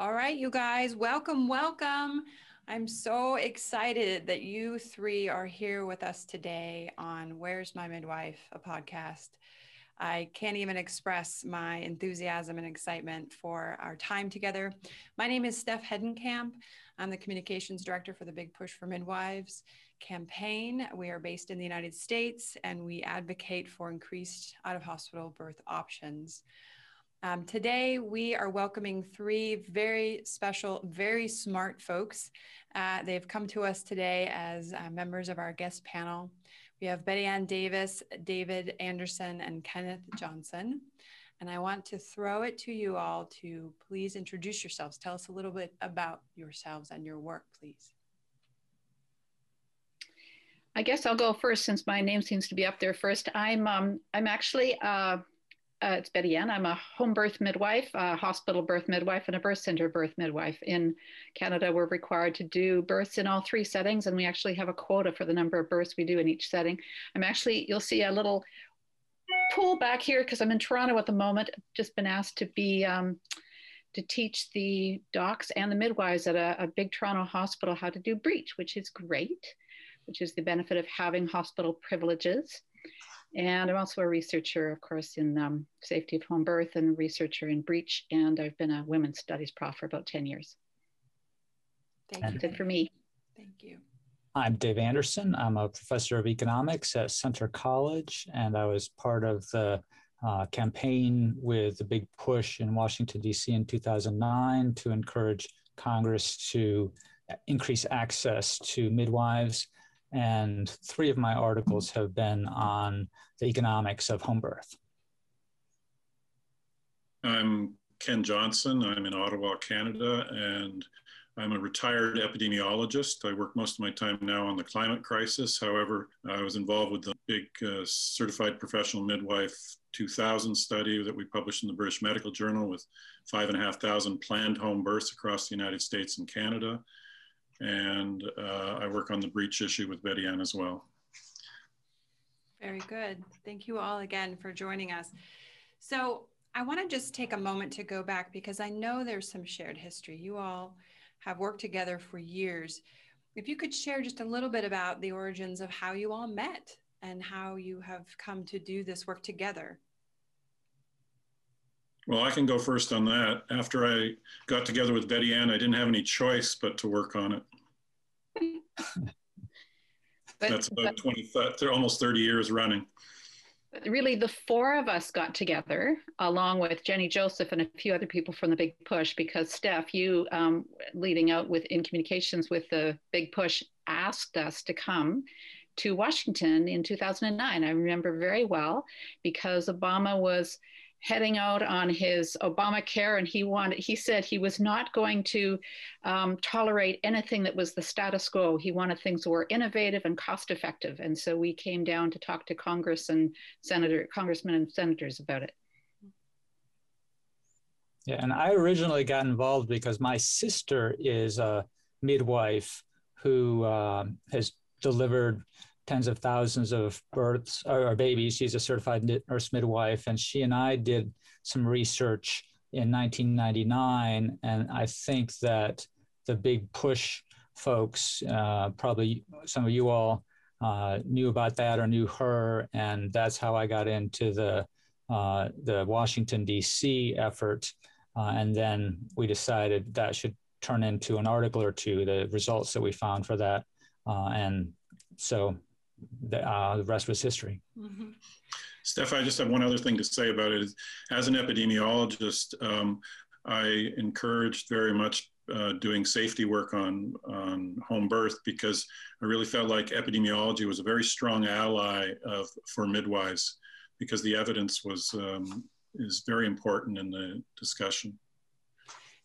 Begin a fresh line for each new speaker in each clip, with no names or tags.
All right, you guys, welcome, welcome. I'm so excited that you three are here with us today on Where's My Midwife, a podcast. I can't even express my enthusiasm and excitement for our time together. My name is Steff Hedenkamp. I'm the communications director for the Big Push for Midwives campaign. We are based in the United States and we advocate for increased out of hospital birth options. Um, today, we are welcoming three very special, very smart folks. Uh, they've come to us today as uh, members of our guest panel. We have Betty Ann Daviss, David Anderson, and Kenneth Johnson. And I want to throw it to you all to please introduce yourselves. Tell us a little bit about yourselves and your work, please.
I guess I'll go first since my name seems to be up there first. I'm um, I'm actually uh, uh, it's Betty Ann. I'm a home birth midwife, a hospital birth midwife, and a birth center birth midwife. In Canada, we're required to do births in all three settings, and we actually have a quota for the number of births we do in each setting. I'm actually, you'll see a little pool back here because I'm in Toronto at the moment. Just been asked to be um, to teach the docs and the midwives at a, a big Toronto hospital how to do breech, which is great, which is the benefit of having hospital privileges. And I'm also a researcher, of course, in um, safety of home birth and researcher in breech. And I've been a women's studies prof for about 10 years. Thank That's you. it for me.
Thank you.
I'm Dave Anderson. I'm a professor of economics at Centre College, and I was part of the uh, campaign with the big push in Washington, D.C. in 2009 to encourage Congress to increase access to midwives and three of my articles have been on the economics of home birth.
I'm Ken Johnson. I'm in Ottawa, Canada, and I'm a retired epidemiologist. I work most of my time now on the climate crisis. However, I was involved with the big uh, Certified Professional Midwife 2000 study that we published in the British Medical Journal with five and a half thousand planned home births across the United States and Canada and uh, I work on the breech issue with Betty Ann as well.
Very good. Thank you all again for joining us. So I want to just take a moment to go back because I know there's some shared history. You all have worked together for years. If you could share just a little bit about the origins of how you all met and how you have come to do this work together.
Well, I can go first on that. After I got together with Betty Ann, I didn't have any choice but to work on it. That's about 20, they're almost 30 years running.
Really, the four of us got together along with Jenny Joseph and a few other people from the Big Push because Steff, you um, leading out with in communications with the Big Push, asked us to come to Washington in 2009. I remember very well because Obama was heading out on his Obamacare, and he wanted. He said he was not going to um, tolerate anything that was the status quo. He wanted things that were innovative and cost effective, and so we came down to talk to Congress and senator, congressmen and senators about it.
Yeah, and I originally got involved because my sister is a midwife who uh, has delivered tens of thousands of births or babies. She's a certified nurse midwife, and she and I did some research in 1999. And I think that the big push folks, uh, probably some of you all uh, knew about that or knew her, and that's how I got into the uh, the Washington D.C. effort. Uh, and then we decided that should turn into an article or two, the results that we found for that. Uh, and so the, uh, the rest was history. Mm-hmm.
Steff, I just have one other thing to say about it. As an epidemiologist, um, I encouraged very much uh, doing safety work on, on home birth because I really felt like epidemiology was a very strong ally of, for midwives because the evidence was um, is very important in the discussion.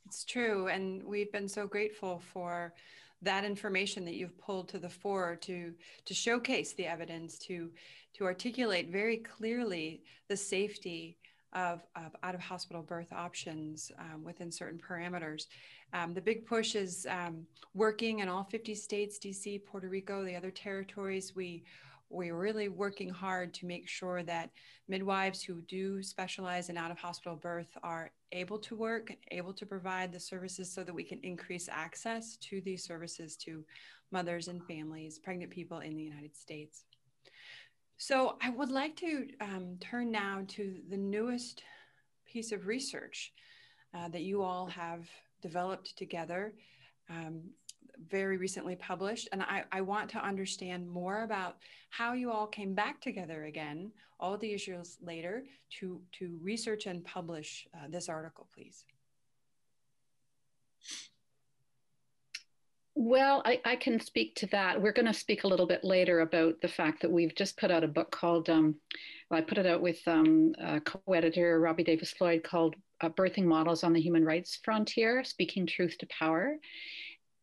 It's true, and we've been so grateful for that information that you've pulled to the fore to to showcase the evidence to to articulate very clearly the safety of, of out of hospital birth options um, within certain parameters. Um, the big push is um, working in all 50 states, DC, Puerto Rico, the other territories. We we're really working hard to make sure that midwives who do specialize in out of hospital birth are able to work, able to provide the services so that we can increase access to these services to mothers and families, pregnant people in the United States. So I would like to um, turn now to the newest piece of research uh, that you all have developed together. Um, very recently published. And I, I want to understand more about how you all came back together again, all these years later, to, to research and publish uh, this article, please.
Well, I, I, can speak to that. We're going to speak a little bit later about the fact that we've just put out a book called, um, well, I put it out with um, co editor Robbie Davis Floyd called uh, Birthing Models on the Human Rights Frontier Speaking Truth to Power.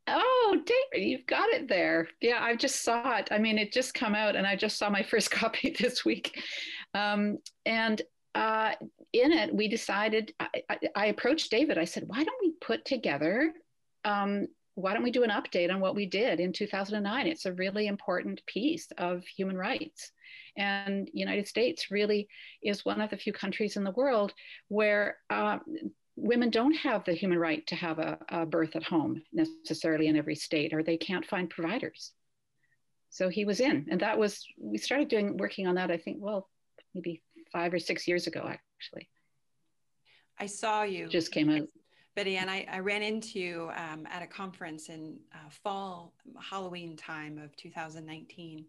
Oh, David, you've got it there. Yeah, I just saw it. I mean, it just come out, and I just saw my first copy this week. Um, and uh, in it, we decided. I, I, I, approached David. I said, "Why don't we put together? Um, why don't we do an update on what we did in 2009? It's a really important piece of human rights." And United States really is one of the few countries in the world where uh, women don't have the human right to have a, a, birth at home necessarily in every state, or they can't find providers. So he was in, and that was we started doing working on that. I think well, maybe five or six years ago, actually.
I saw you.
Just came out.
Betty, and I, I ran into you um, at a conference in uh, fall Halloween time of 2019.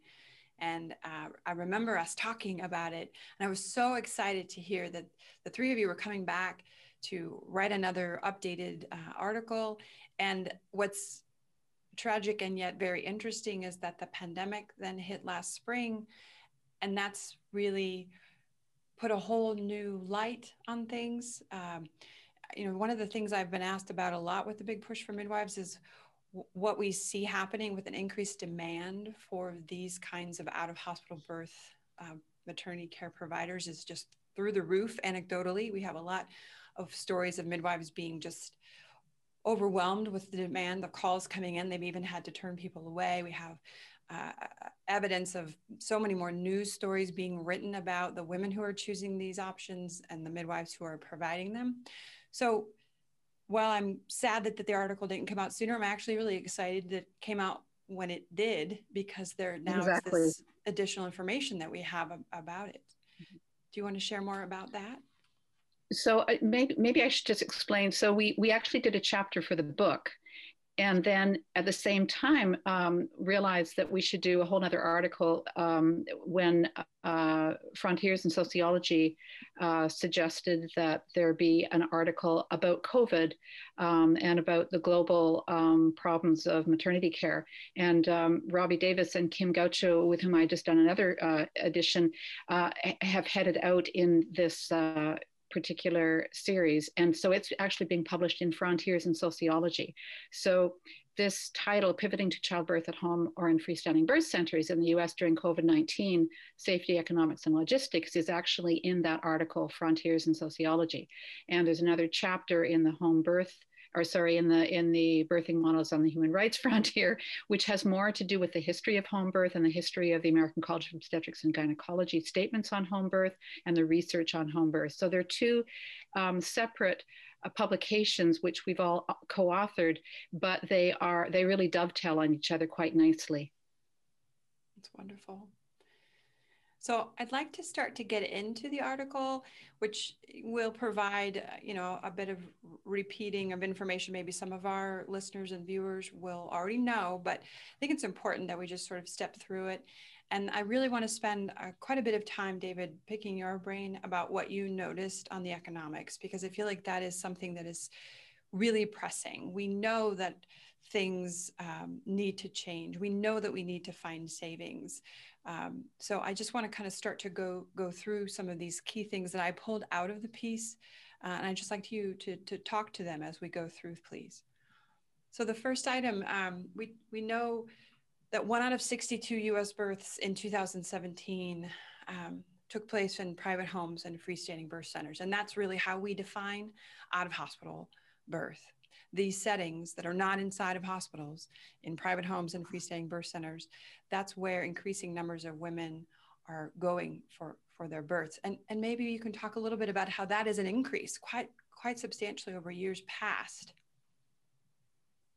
And uh, I remember us talking about it. And I was so excited to hear that the three of you were coming back to write another updated uh, article. And what's tragic and yet very interesting is that the pandemic then hit last spring, and that's really put a whole new light on things. Um, you know, one of the things I've been asked about a lot with the big push for midwives is what we see happening with an increased demand for these kinds of out of hospital birth uh, maternity care providers is just through the roof anecdotally we have a lot of stories of midwives being just overwhelmed with the demand, the calls coming in. They've even had to turn people away. We have uh, evidence of so many more news stories being written about the women who are choosing these options and the midwives who are providing them. So while I'm sad that, that the article didn't come out sooner, I'm actually really excited that it came out when it did because there now exactly. is this additional information that we have about it. Mm-hmm. Do you want to share more about that?
So maybe maybe I should just explain. So we we actually did a chapter for the book, and then at the same time um, realized that we should do a whole other article um, when uh, Frontiers in Sociology uh, suggested that there be an article about COVID um, and about the global um, problems of maternity care. And um, Robbie Davis and Kim Gutschow, with whom I just done another uh, edition, uh, have headed out in this uh, particular series. And so it's actually being published in Frontiers in Sociology. So this title, Pivoting to Childbirth at Home or in Freestanding Birth Centers in the US during COVID 19, Safety, Economics, and Logistics, is actually in that article, Frontiers in Sociology. And there's another chapter in the home birth or sorry, in the in the birthing models on the human rights frontier, which has more to do with the history of home birth and the history of the American College of Obstetrics and Gynecology statements on home birth and the research on home birth. So they're two um, separate uh, publications which we've all uh, co-authored, but they are they really dovetail on each other quite nicely.
It's wonderful. So I'd like to start to get into the article, which will provide, uh, you know, a bit of repeating of information maybe some of our listeners and viewers will already know, but I think it's important that we just sort of step through it. And I really want to spend uh, quite a bit of time, David, picking your brain about what you noticed on the economics, because I feel like that is something that is really pressing. We know that things um, need to change. We know that we need to find savings. Um, so I just want to kind of start to go go through some of these key things that I pulled out of the piece, uh, and I'd just like you to to talk to them as we go through, please. So the first item, um, we we know that one out of 62 U.S. births in 2017 um, took place in private homes and freestanding birth centers, and that's really how we define out of hospital birth. These settings that are not inside of hospitals, in private homes and freestanding birth centers, that's where increasing numbers of women are going for, for their births. And, and maybe you can talk a little bit about how that is an increase quite, quite substantially over years past.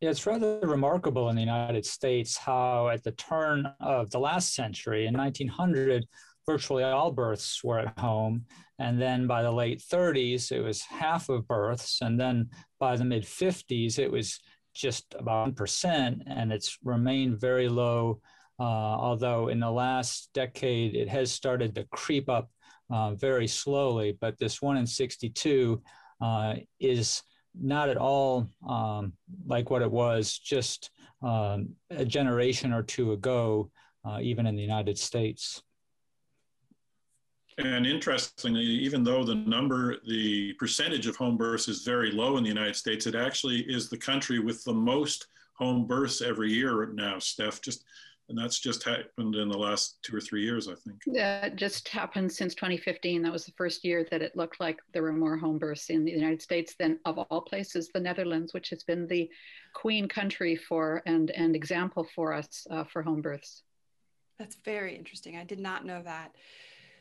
Yeah, it's rather remarkable in the United States how, at the turn of the last century, in 1900, virtually all births were at home. And then by the late 30s, it was half of births. And then by the mid 50s, it was just about 1%. And it's remained very low, uh, although in the last decade, it has started to creep up uh, very slowly. But this one in 62 uh, is not at all um, like what it was just um, a generation or two ago, uh, even in the United States.
And interestingly, even though the number, the percentage of home births is very low in the United States, it actually is the country with the most home births every year now, Steff. Just and that's just happened in the last two or three years, I think.
Yeah, it just happened since 2015. That was the first year that it looked like there were more home births in the United States than, of all places, the Netherlands, which has been the queen country for and and example for us uh, for home births.
That's very interesting. I did not know that.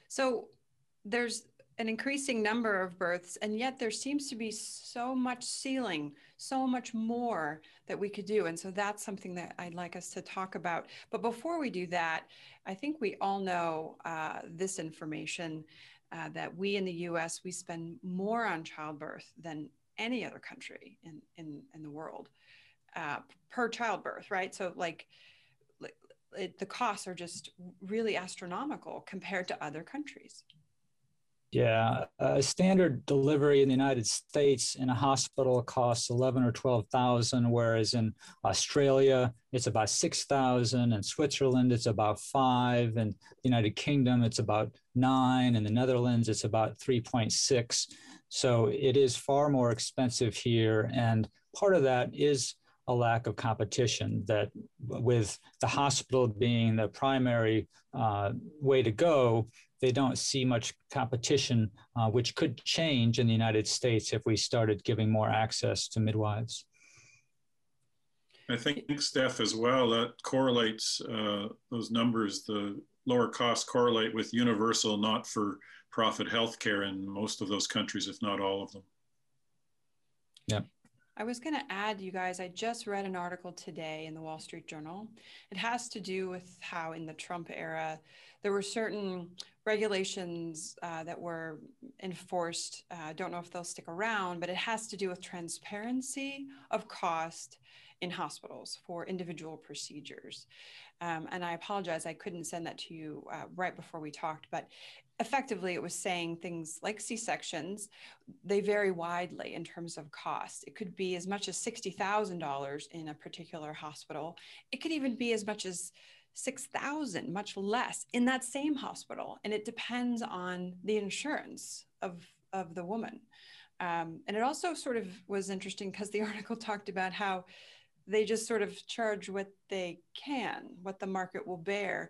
So there's an increasing number of births, and yet there seems to be so much ceiling, so much more that we could do. And so that's something that I'd like us to talk about. But before we do that, I think we all know uh, this information uh, that we in the US, we spend more on childbirth than any other country in, in, in the world uh, per childbirth, right? So, like, it, the costs are just really astronomical compared to other countries.
Yeah, a standard delivery in the United States in a hospital costs eleven or twelve thousand, whereas in Australia it's about six thousand, in Switzerland it's about five, and the United Kingdom it's about nine, and the Netherlands it's about three point six. So it is far more expensive here, and part of that is a lack of competition. That with the hospital being the primary uh, way to go, they don't see much competition, uh, which could change in the United States if we started giving more access to midwives.
I think, Steff, as well, that correlates uh, those numbers, the lower costs correlate with universal, not for profit healthcare in most of those countries, if not all of them.
Yeah.
I was going to add, you guys, I just read an article today in the Wall Street Journal. It has to do with how in the Trump era, there were certain regulations uh, that were enforced. Uh, I uh, don't know if they'll stick around, but it has to do with transparency of cost in hospitals for individual procedures. Um, and I apologize, I couldn't send that to you uh, right before we talked, but effectively it was saying things like C-sections, they vary widely in terms of cost. It could be as much as $60,000 in a particular hospital. It could even be as much as 6,000, much less in that same hospital. And it depends on the insurance of, of the woman. Um, and it also sort of was interesting because the article talked about how they just sort of charge what they can, what the market will bear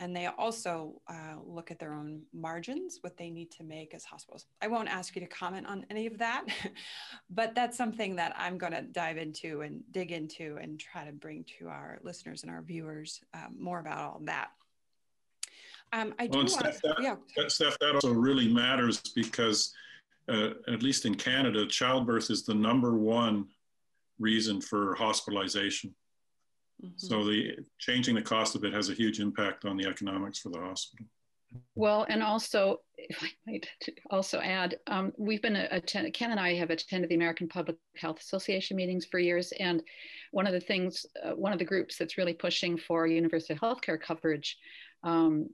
and they also uh, look at their own margins, what they need to make as hospitals. I won't ask you to comment on any of that, but that's something that I'm going to dive into and dig into and try to bring to our listeners and our viewers um, more about all that. Um, I
well, do want, Steff, that, yeah. Steff, that also really matters because, uh, at least in Canada, childbirth is the number one reason for hospitalization. Mm-hmm. So the changing the cost of it has a huge impact on the economics for the hospital.
Well, and also, if I might also add, um, we've been Ken and I have attended the American Public Health Association meetings for years, and one of the things, uh, one of the groups that's really pushing for universal healthcare coverage um,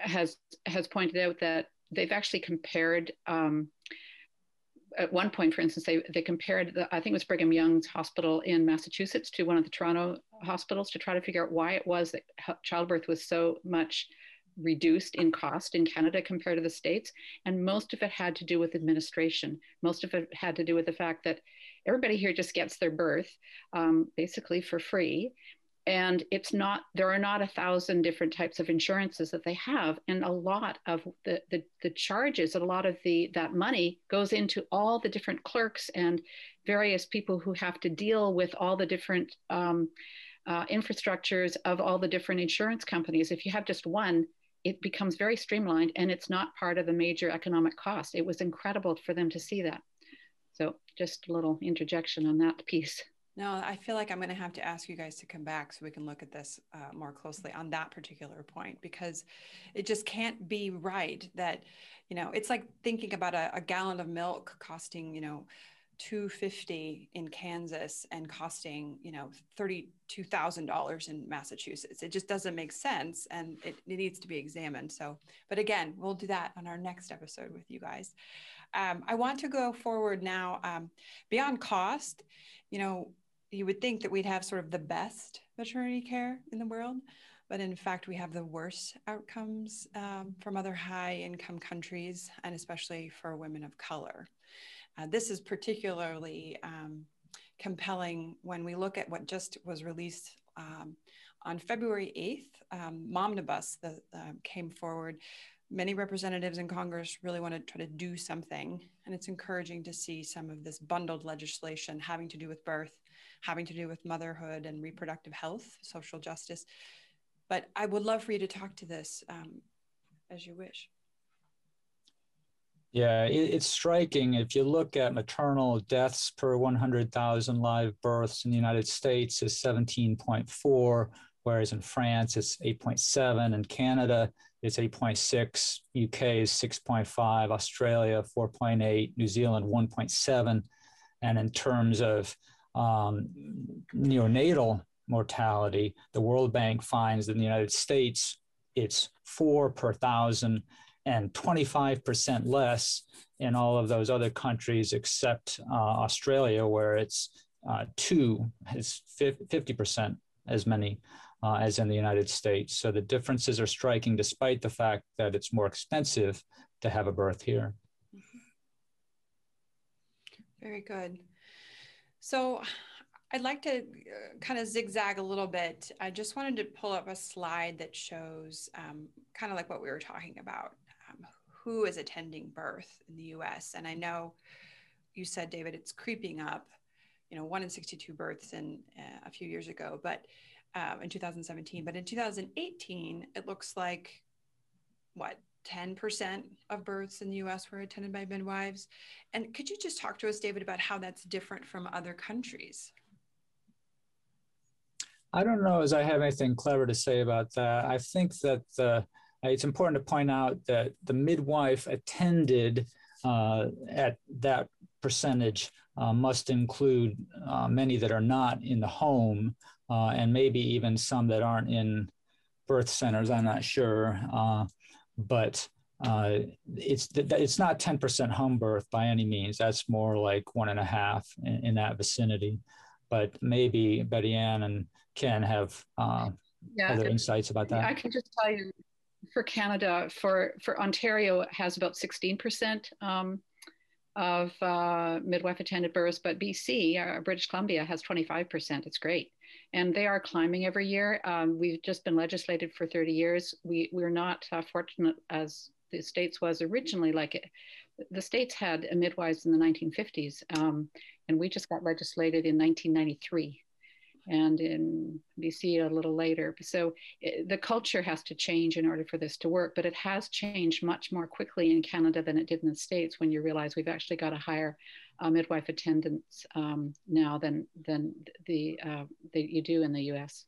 has has pointed out that they've actually compared um, at one point, for instance, they, they compared, the, I think it was Brigham Young's hospital in Massachusetts to one of the Toronto hospitals to try to figure out why it was that childbirth was so much reduced in cost in Canada compared to the States. And most of it had to do with administration. Most of it had to do with the fact that everybody here just gets their birth um, basically for free. And it's not there are not a thousand different types of insurances that they have. And a lot of the, the the charges a lot of the that money goes into all the different clerks and various people who have to deal with all the different um, uh, infrastructures of all the different insurance companies. If you have just one it becomes very streamlined and it's not part of the major economic cost. It was incredible for them to see that. So just a little interjection on that piece
no, I feel like I'm going to have to ask you guys to come back so we can look at this uh, more closely on that particular point because it just can't be right that, you know, it's like thinking about a, a gallon of milk costing, you know, 250 in Kansas and costing, you know, $32,000 in Massachusetts. It just doesn't make sense and it, it, needs to be examined. So, but again, we'll do that on our next episode with you guys. Um, I want to go forward now um, beyond cost. You know, you would think that we'd have sort of the best maternity care in the world, but in fact, we have the worst outcomes um, from other high income countries, and especially for women of color. Uh, this is particularly um, compelling when we look at what just was released um, on February 8th. Um, Momnibus the, uh, came forward. Many representatives in Congress really want to try to do something, and it's encouraging to see some of this bundled legislation having to do with birth having to do with motherhood and reproductive health, social justice. But I would love for you to talk to this um, as you wish.
Yeah, it, it's striking. If you look at maternal deaths per 100,000 live births in the United States is 17.4, whereas in France it's 8.7, in Canada it's 8.6, UK is 6.5, Australia 4.8, New Zealand 1.7. And in terms of um, neonatal mortality, the World Bank finds that in the United States, it's four per thousand and 25% less in all of those other countries except uh, Australia, where it's uh, two, is 50% as many uh, as in the United States. So the differences are striking despite the fact that it's more expensive to have a birth here.
Very good. So I'd like to uh, kind of zigzag a little bit. I just wanted to pull up a slide that shows um, kind of like what we were talking about um, who is attending birth in the US. And I know you said, David, it's creeping up, you know, one in 62 births in uh, a few years ago, but um, in 2017. But in 2018, it looks like what 10% of births in the US were attended by midwives. And could you just talk to us, David, about how that's different from other countries?
I don't know as I have anything clever to say about that. I think that uh, it's important to point out that the midwife attended uh, at that percentage uh, must include uh, many that are not in the home uh, and maybe even some that aren't in birth centers. I'm not sure. But uh, it's it's not 10% home birth by any means. That's more like one and a half in, in that vicinity. But maybe Betty Ann and Ken have uh, yeah, other insights about that.
I can just tell you, for Canada, for for Ontario, has about 16% um, of uh, midwife attended births, but BC, uh, British Columbia, has 25%. It's great and they are climbing every year. Um, we've just been legislated for 30 years. We we're not uh, fortunate as the states was originally. Like it, the states had midwives in the 1950s, um, and we just got legislated in 1993 and in BC a little later. So it, the culture has to change in order for this to work, but it has changed much more quickly in Canada than it did in the States when you realize we've actually got a higher uh, midwife attendance um, now than, than the, uh, that you do in the US.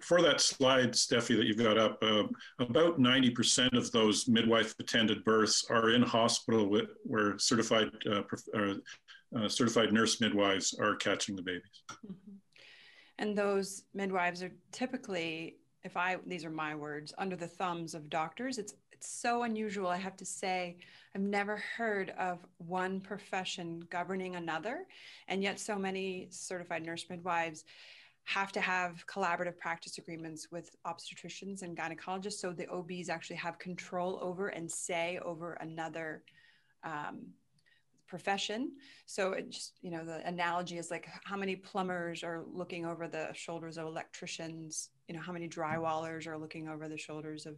For that slide, Steffi, that you've got up, uh, about 90% of those midwife attended births are in hospital with, where certified uh, uh, certified nurse midwives are catching the babies. Mm-hmm.
And those midwives are typically, if I, these are my words, under the thumbs of doctors. It's, it's so unusual, I have to say. I've never heard of one profession governing another. And yet, so many certified nurse midwives have to have collaborative practice agreements with obstetricians and gynecologists so the OBs actually have control over and say over another um, profession. So it just, you know, the analogy is like how many plumbers are looking over the shoulders of electricians, you know, how many drywallers are looking over the shoulders of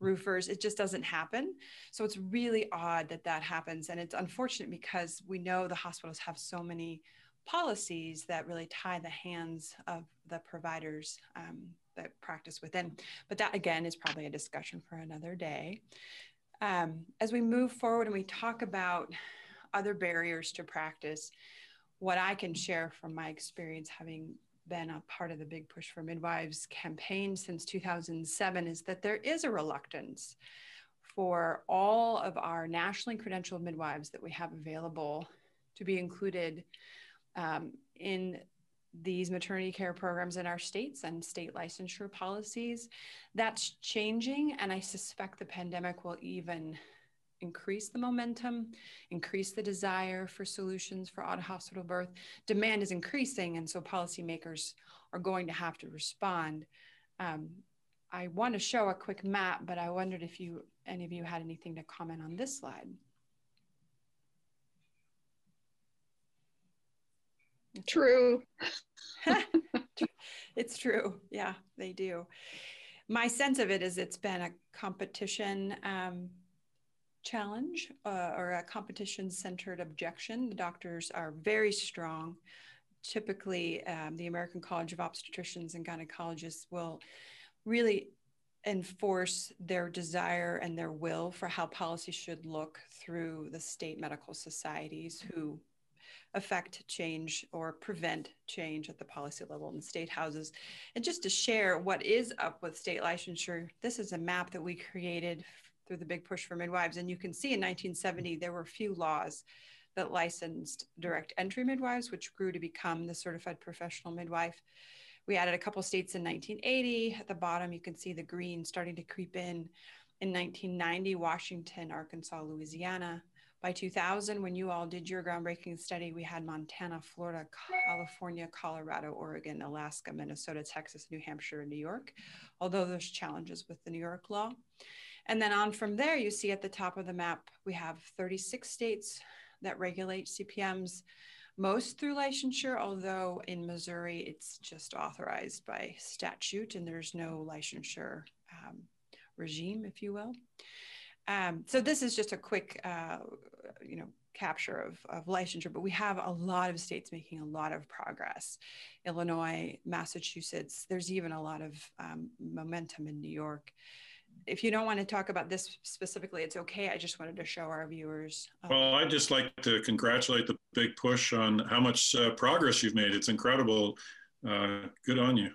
roofers. It just doesn't happen. So it's really odd that that happens. And it's unfortunate because we know the hospitals have so many policies that really tie the hands of the providers um, that practice within. But that again is probably a discussion for another day. Um, as we move forward and we talk about other barriers to practice, what I can share from my experience having been a part of the Big Push for Midwives campaign since 2007 is that there is a reluctance for all of our nationally credentialed midwives that we have available to be included um, in these maternity care programs in our states and state licensure policies. That's changing, and I suspect the pandemic will even increase the momentum, increase the desire for solutions for out of hospital birth. Demand is increasing, and so policymakers are going to have to respond. Um, I want to show a quick map, but I wondered if you any of you had anything to comment on this slide.
True.
it's true. Yeah, they do. My sense of it is it's been a competition um, challenge uh, or a competition centered objection. The doctors are very strong. Typically, um, the American College of Obstetricians and Gynecologists will really enforce their desire and their will for how policy should look through the state medical societies who affect change or prevent change at the policy level in the state houses. And just to share what is up with state licensure, this is a map that we created through the big push for midwives. And you can see in 1970, there were few laws that licensed direct entry midwives, which grew to become the certified professional midwife. We added a couple states in 1980. At the bottom, you can see the green starting to creep in. In 1990, Washington, Arkansas, Louisiana. By 2000, when you all did your groundbreaking study, we had Montana, Florida, California, Colorado, Oregon, Alaska, Minnesota, Texas, New Hampshire, and New York, although there's challenges with the New York law. And then on from there, you see at the top of the map, we have 36 states that regulate CPMs, most through licensure, although in Missouri, it's just authorized by statute and there's no licensure um, regime, if you will. Um, so this is just a quick, uh, you know, capture of, of licensure, but we have a lot of states making a lot of progress. Illinois, Massachusetts, there's even a lot of um, momentum in New York if you don't want to talk about this specifically, it's okay. I just wanted to show our viewers.
Um, well, I'd just like to congratulate the big push on how much uh, progress you've made. It's incredible. Uh, good on you.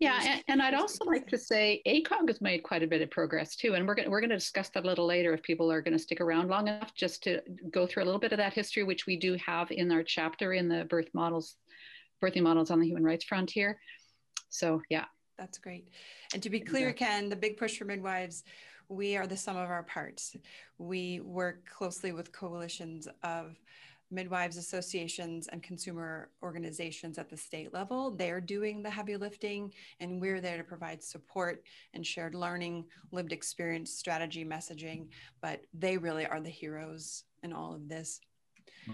Yeah, and, and, I'd also like to say ACOG has made quite a bit of progress too, and we're going we're going to discuss that a little later if people are going to stick around long enough just to go through a little bit of that history, which we do have in our chapter in the birth models, birthing models on the human rights frontier. So yeah,
that's great. And to be clear, Ken, the big push for midwives, we are the sum of our parts. We work closely with coalitions of midwives associations and consumer organizations at the state level. They're doing the heavy lifting, and we're there to provide support and shared learning, lived experience, strategy, messaging. But they really are the heroes in all of this.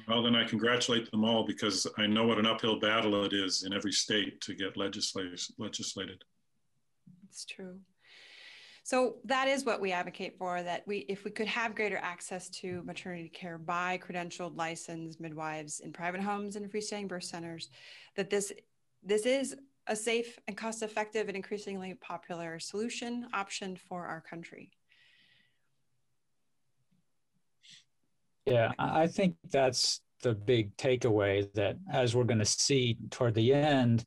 Well, then I congratulate them all because I know what an uphill battle it is in every state to get legislated.
It's true. So that is what we advocate for that we if we could have greater access to maternity care by credentialed licensed midwives in private homes and freestanding birth centers that this this is a safe and cost effective and increasingly popular solution option for our country.
Yeah, I think that's the big takeaway that as we're going to see toward the end,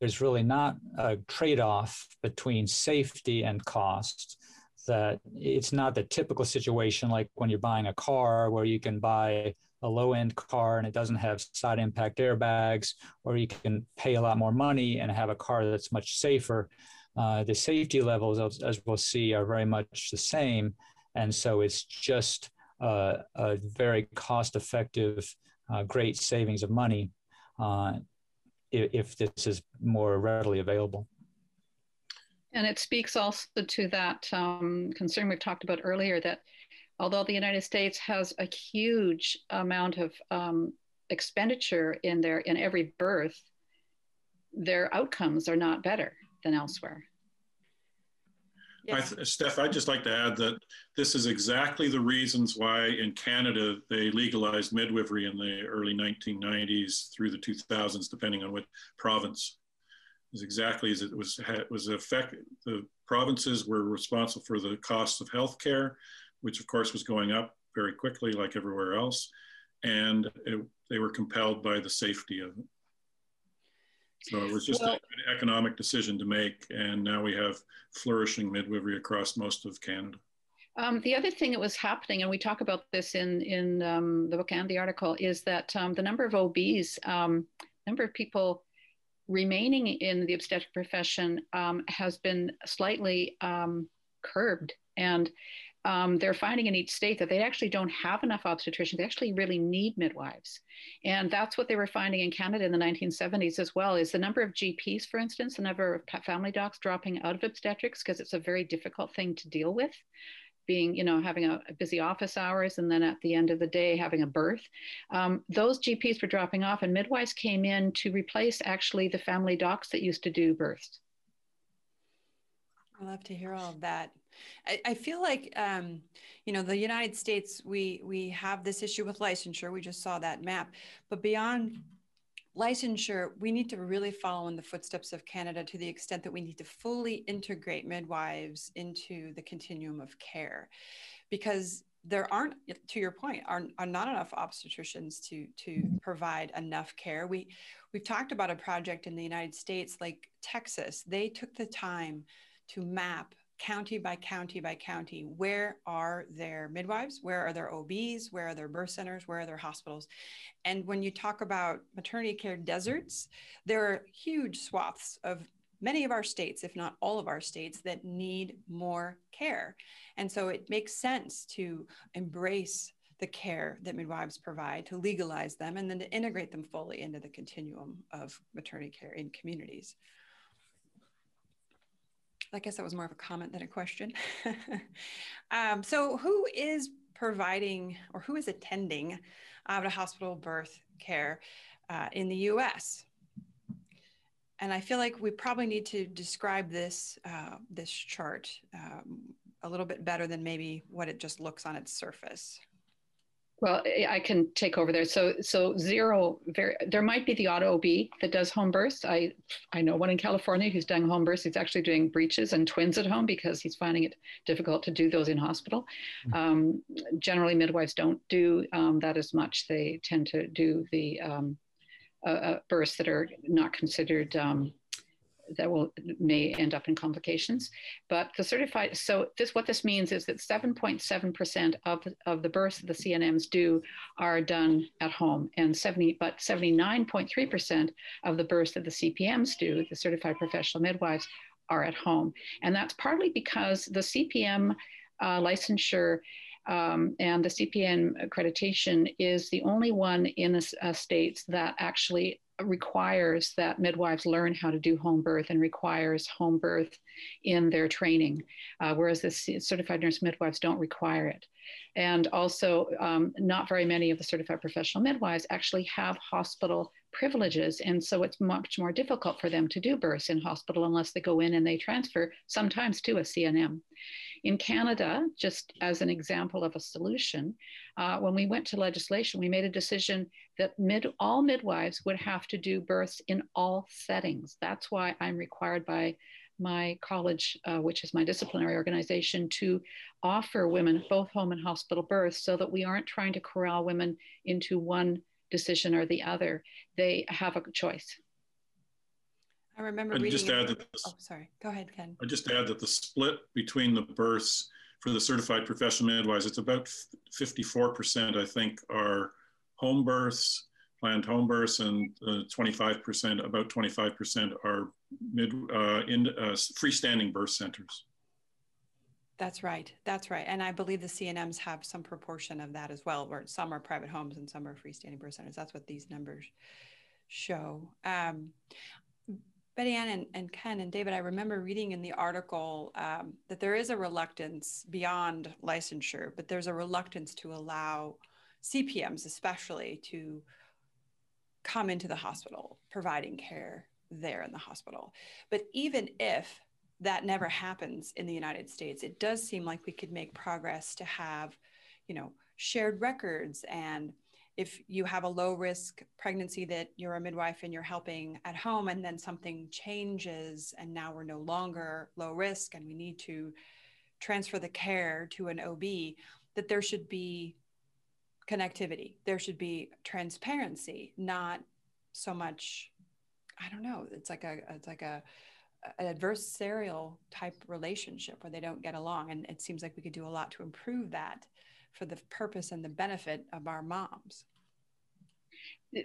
there's really not a trade off between safety and cost. That it's not the typical situation like when you're buying a car where you can buy a low end car and it doesn't have side impact airbags, or you can pay a lot more money and have a car that's much safer. Uh, the safety levels, as, as, we'll see, are very much the same. And so it's just uh, a very cost effective, uh, great savings of money. If, if this is more readily available.
And it speaks also to that um, concern we've talked about earlier that although the United States has a huge amount of um, expenditure in their in every birth, their outcomes are not better than elsewhere.
I Steff, I'd just like to add that this is exactly the reasons why in Canada they legalized midwifery in the early 1990s through the 2000s, depending on what province. Is exactly as it was it was effect. The provinces were responsible for the cost of healthcare, which of course was going up very quickly, like everywhere else, and it, they were compelled by the safety of it. So it was just well, an economic decision to make, and now we have flourishing midwifery across most of Canada.
Um, the other thing that was happening, and we talk about this in in um, the book and the article, is that um, the number of OBs, um, number of people remaining in the obstetric profession, um, has been slightly um, curbed, and um, they're finding in each state that they actually don't have enough obstetricians. They actually really need midwives. And that's what they were finding in Canada in the 1970s as well, is the number of GPs, for instance, the number of family docs dropping out of obstetrics because it's a very difficult thing to deal with being, you know, having a, a, busy office hours and then at the end of the day having a birth. Um, those GPs were dropping off, and midwives came in to replace actually the family docs that used to do births.
I love to hear all of that. I, I feel like, um, you know, the United States, we we have this issue with licensure. We just saw that map, but beyond licensure, we need to really follow in the footsteps of Canada to the extent that we need to fully integrate midwives into the continuum of care, because there aren't, to your point, are, are not enough obstetricians to to provide enough care. We we've talked about a project in the United States, like Texas. They took the time to map county by county by county where are their midwives? Where are their obs where are their birth centers? Where are their hospitals? And when you talk about maternity care deserts there are huge swaths of many of our states if not all of our states that need more care. And so it makes sense to embrace the care that midwives provide to legalize them and then to integrate them fully into the continuum of maternity care in communities I guess that was more of a comment than a question. um, so, who is providing or who is attending of hospital birth care uh, in the US? And I feel like we probably need to describe this uh, this chart um, a little bit better than maybe what it just looks on its surface.
Well, I can take over there. So, so zero. Very, there might be the auto OB that does home births. I, I know one in California who's doing home births. He's actually doing breeches and twins at home because he's finding it difficult to do those in hospital. Mm-hmm. Um, generally, midwives don't do um, that as much. They tend to do the um, uh, uh, births that are not considered um, that will may end up in complications. But the certified, so this what this means is that 7.7% of, of the births the CNMs do are done at home, and 70 but 79.3% of the births that the CPMs do, the certified professional midwives, are at home, and that's partly because the CPM uh, licensure. Um, and the CPM accreditation is the only one in the uh, states that actually requires that midwives learn how to do home birth and requires home birth in their training, uh, whereas the certified nurse midwives don't require it. And also, um, not very many of the certified professional midwives actually have hospital privileges. And so it's much more difficult for them to do births in hospital unless they go in and they transfer sometimes to a CNM. In Canada, just as an example of a solution, uh, when we went to legislation, we made a decision that mid, all midwives would have to do births in all settings. That's why I'm required by my college, uh, which is my disciplinary organization, to offer women both home and hospital births so that we aren't trying to corral women into one decision or the other. They have a choice.
I remember and
just add that. The,
oh, sorry. Go ahead, Ken.
I just add that the split between the births for the certified professional midwives, it's about 54%, I think, are home births, planned home births, and uh, 25%, about 25% are mid uh, in uh, freestanding birth centers.
That's right. That's right. And I believe the CNMs have some proportion of that as well, where some are private homes and some are freestanding birth centers. That's what these numbers show. Um, Betty Ann and, and, Ken and David, I remember reading in the article um, that there is a reluctance beyond licensure, but there's a reluctance to allow CPMs, especially, to come into the hospital providing care there in the hospital. But even if that never happens in the United States, it does seem like we could make progress to have, you know, shared records and if you have a low risk pregnancy that you're a midwife and you're helping at home and then something changes and now we're no longer low risk and we need to transfer the care to an OB that there should be connectivity. There should be transparency not so much i don't know it's like a it's like a an adversarial type relationship where they don't get along. And it seems like we could do a lot to improve that for the purpose and the benefit of our moms.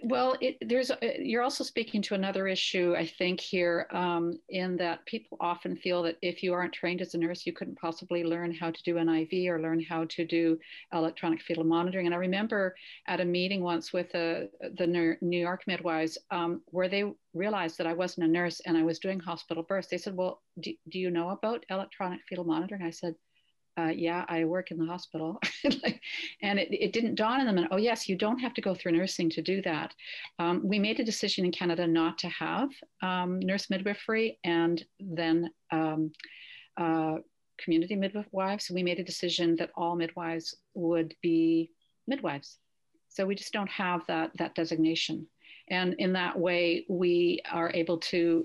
Well it, there's uh, you're also speaking to another issue i think here um, in that people often feel that if you aren't trained as a nurse you couldn't possibly learn how to do an iv or learn how to do electronic fetal monitoring. And i remember at a meeting once with uh, the new york midwives um, where they realized that i wasn't a nurse and i was doing hospital births. They said well do, do you know about electronic fetal monitoring? I said uh, yeah, I work in the hospital. and it, it, didn't dawn on them. And oh, yes, you don't have to go through nursing to do that. Um, we made a decision in Canada not to have um, nurse midwifery and then um, uh, community midwives. We made a decision that all midwives would be midwives. So we just don't have that, that designation. And in that way, we are able to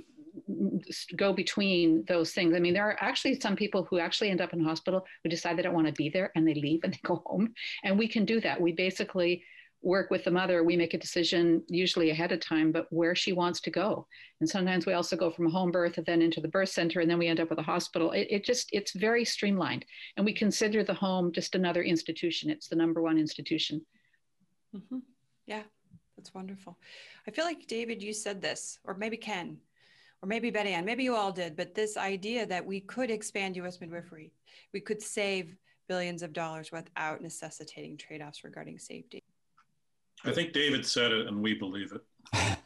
go between those things. I mean, there are actually some people who actually end up in hospital who decide they don't want to be there and they leave and they go home. And we can do that. We basically work with the mother. We make a decision usually ahead of time, but where she wants to go. And sometimes we also go from home birth and then into the birth center, and then we end up with a hospital. It, it just, it's very streamlined. And we consider the home just another institution. It's the number one institution.
Mm-hmm. Yeah, that's wonderful. I feel like, David, you said this, or maybe Ken, or maybe Betty Ann, maybe you all did, but this idea that we could expand US midwifery, we could save billions of dollars without necessitating trade offs regarding safety.
I think David said it, and we believe it.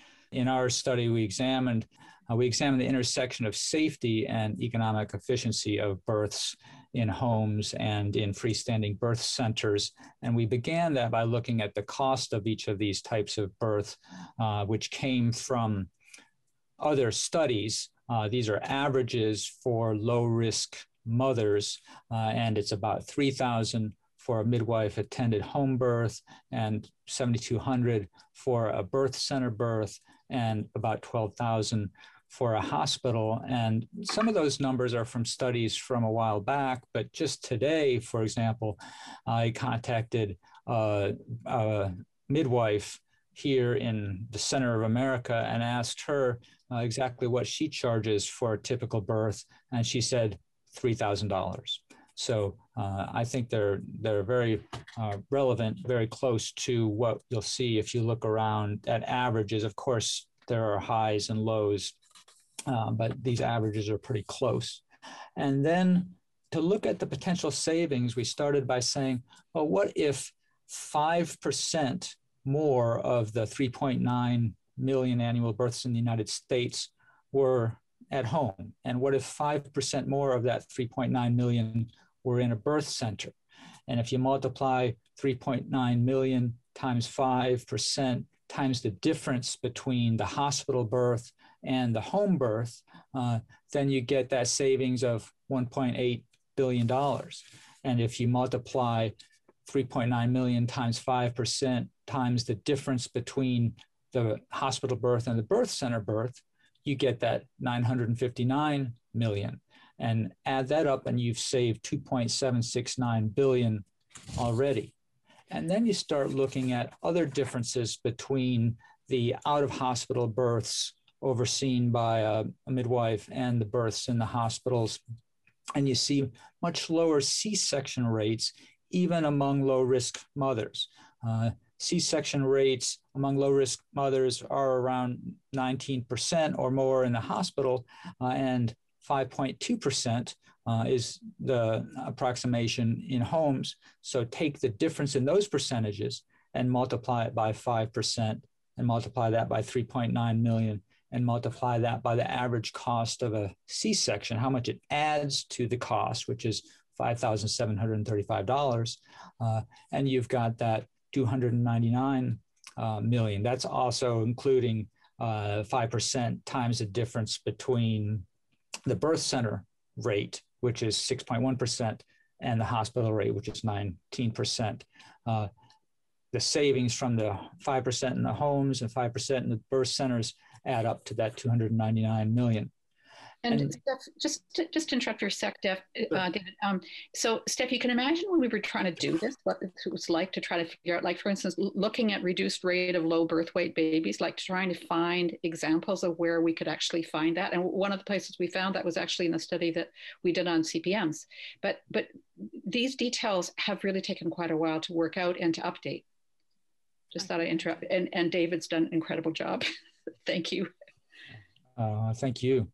In our study, we examined uh, we examined the intersection of safety and economic efficiency of births in homes and in freestanding birth centers. And we began that by looking at the cost of each of these types of birth, uh, which came from other studies. Uh, these are averages for low risk mothers, uh, and it's about 3,000 for a midwife attended home birth and 7,200 for a birth center birth and about 12,000 for a hospital. And some of those numbers are from studies from a while back, but just today, for example, I contacted a, a midwife here in the center of America and asked her uh, exactly what she charges for a typical birth, and she said three thousand dollars. So uh, I think they're they're very uh, relevant, very close to what you'll see if you look around at averages. Of course, there are highs and lows, uh, but these averages are pretty close. And then to look at the potential savings, we started by saying, well, what if five percent more of the 3.9 million annual births in the United States were at home? And what if 5% more of that 3.9 million were in a birth center? And if you multiply 3.9 million times 5% times the difference between the hospital birth and the home birth, uh, then you get that savings of $1.8 billion. And if you multiply 3.9 million times 5% times the difference between the hospital birth and the birth center birth, you get that 959 million. And add that up, and you've saved 2.769 billion already. And then you start looking at other differences between the out of hospital births overseen by a, a, midwife and the births in the hospitals. And you see much lower C section rates, even among low risk mothers. Uh, C-section rates among low-risk mothers are around 19% or more in the hospital, uh, and 5.2% uh, is the approximation in homes. So take the difference in those percentages and multiply it by 5% and multiply that by 3.9 million, and multiply that by the average cost of a C section, how much it adds to the cost, which is $5,735. Uh, and you've got that 299 uh, million. That's also including uh, 5% times the difference between the birth center rate, which is 6.1%, and the hospital rate, which is 19%. Uh, the savings from the 5% in the homes and 5% in the birth centers add up to that 299 million.
And, and Steff, just to, just to interrupt your sec, Def, uh, David. Um, so, Steff, you can imagine when we were trying to do this, what it was like to try to figure out, like, for instance, looking at reduced rate of low birth weight babies, like trying to find examples of where we could actually find that. And one of the places we found that was actually in the study that we did on CPMs. But but these details have really taken quite a while to work out and to update. Just thought I interrupt. And and David's done an incredible job. thank you.
Uh, thank you.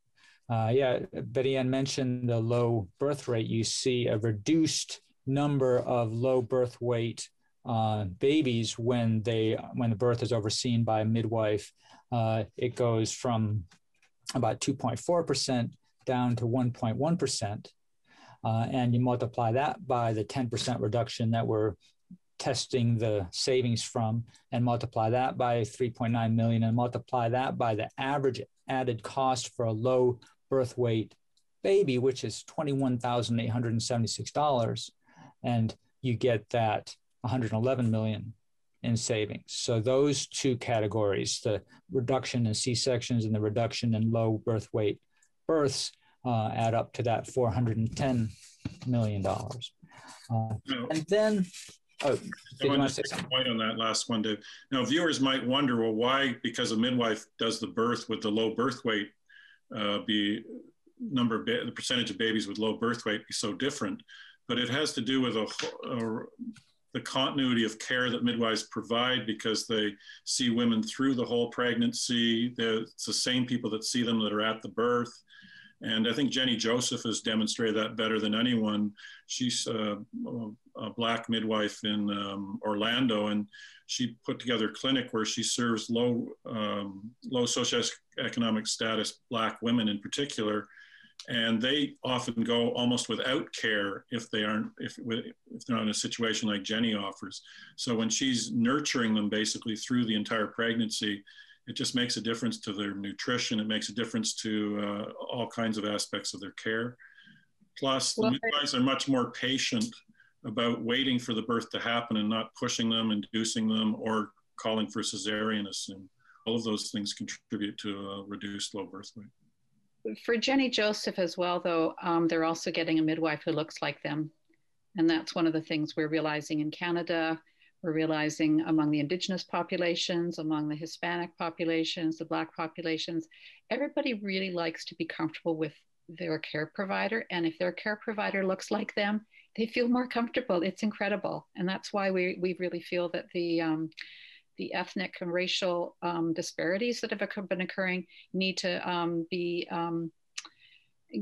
Uh, yeah, Betty Ann mentioned the low birth rate. You see a reduced number of low birth weight uh, babies when they when the birth is overseen by a midwife. Uh, it goes from about 2.4 percent down to 1.1 percent, uh, and you multiply that by the 10 percent reduction that we're testing the savings from, and multiply that by 3.9 million, and multiply that by the average added cost for a low birth weight baby, which is $21,876. And you get that 111 million in savings. So those two categories, the reduction in C-sections and the reduction in low birth weight births, uh, add up to that 410 million dollars. Uh, and then, oh,
I want to make a point on that last one, Dave. Now, viewers might wonder, well, why? Because a midwife does the birth with the low birth weight uh, be number of the percentage of babies with low birth weight be so different, but it has to do with a, a, the continuity of care that midwives provide because they see women through the whole pregnancy. They're, it's the same people that see them that are at the birth. And I think Jenny Joseph has demonstrated that better than anyone. She's a, a black midwife in um, Orlando, and she put together a clinic where she serves low, um, low socioeconomic status black women in particular. And they often go almost without care if they aren't if, if they're not in a situation like Jenny offers. So when she's nurturing them basically through the entire pregnancy, it just makes a difference to their nutrition. It makes a difference to uh, all kinds of aspects of their care. Plus, the midwives are much more patient about waiting for the birth to happen and not pushing them, inducing them, or calling for cesareans. And all of those things contribute to a reduced low birth weight.
For Jenny Joseph as well, though, um, they're also getting a midwife who looks like them. And that's one of the things we're realizing in Canada we're realizing among the indigenous populations, among the Hispanic populations, the Black populations, everybody really likes to be comfortable with their care provider. And if their care provider looks like them, they feel more comfortable. It's incredible. And that's why we, we really feel that the, um, the ethnic and racial um, disparities that have been occurring need to um, be um,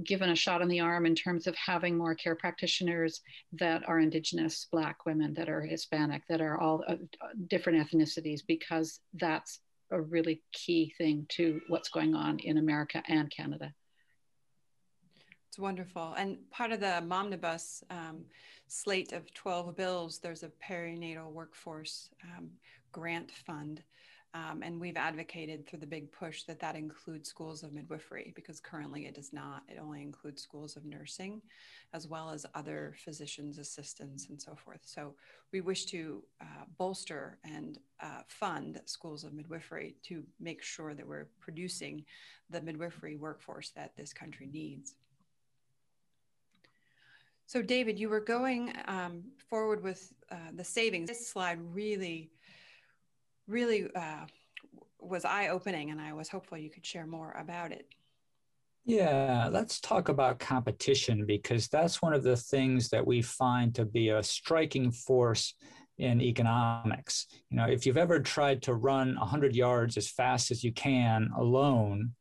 given a shot in the arm in terms of having more care practitioners that are indigenous black women that are hispanic that are all uh, different ethnicities because that's a really key thing to what's going on in america and canada
it's wonderful and part of the momnibus um, slate of 12 bills there's a perinatal workforce um, grant fund um, and we've advocated through the big push that that includes schools of midwifery because currently it does not. It only includes schools of nursing as well as other physicians' assistants and so forth. So we wish to uh, bolster and uh, fund schools of midwifery to make sure that we're producing the midwifery workforce that this country needs. So, David, you were going um, forward with uh, the savings. This slide really really uh, was eye opening, and I was hopeful you could share more about it.
Yeah, let's talk about competition because that's one of the things that we find to be a striking force in economics. You know, if you've ever tried to run 100 yards as fast as you can alone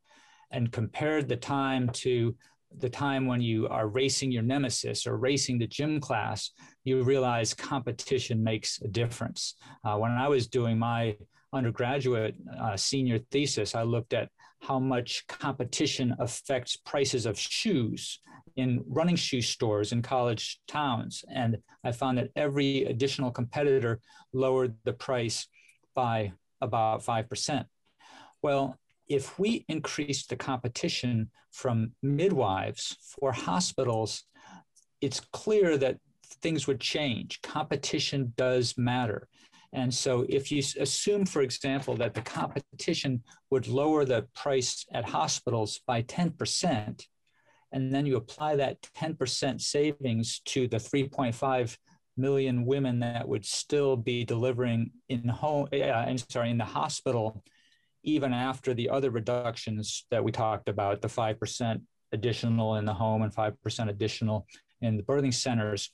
and compared the time to the time when you are racing your nemesis or racing the gym class, you realize competition makes a difference. Uh, when I was doing my undergraduate uh, senior thesis, I looked at how much competition affects prices of shoes in running shoe stores in college towns. And I found that every additional competitor lowered the price by about 5%. Well, if we increase the competition from midwives for hospitals, it's clear that things would change. Competition does matter. And so, if you assume, for example, that the competition would lower the price at hospitals by 10%, and then you apply that 10% savings to the 3.5 million women that would still be delivering in home, uh, I'm sorry, in the hospital, even after the other reductions that we talked about, the 5% additional in the home and 5% additional in the birthing centers.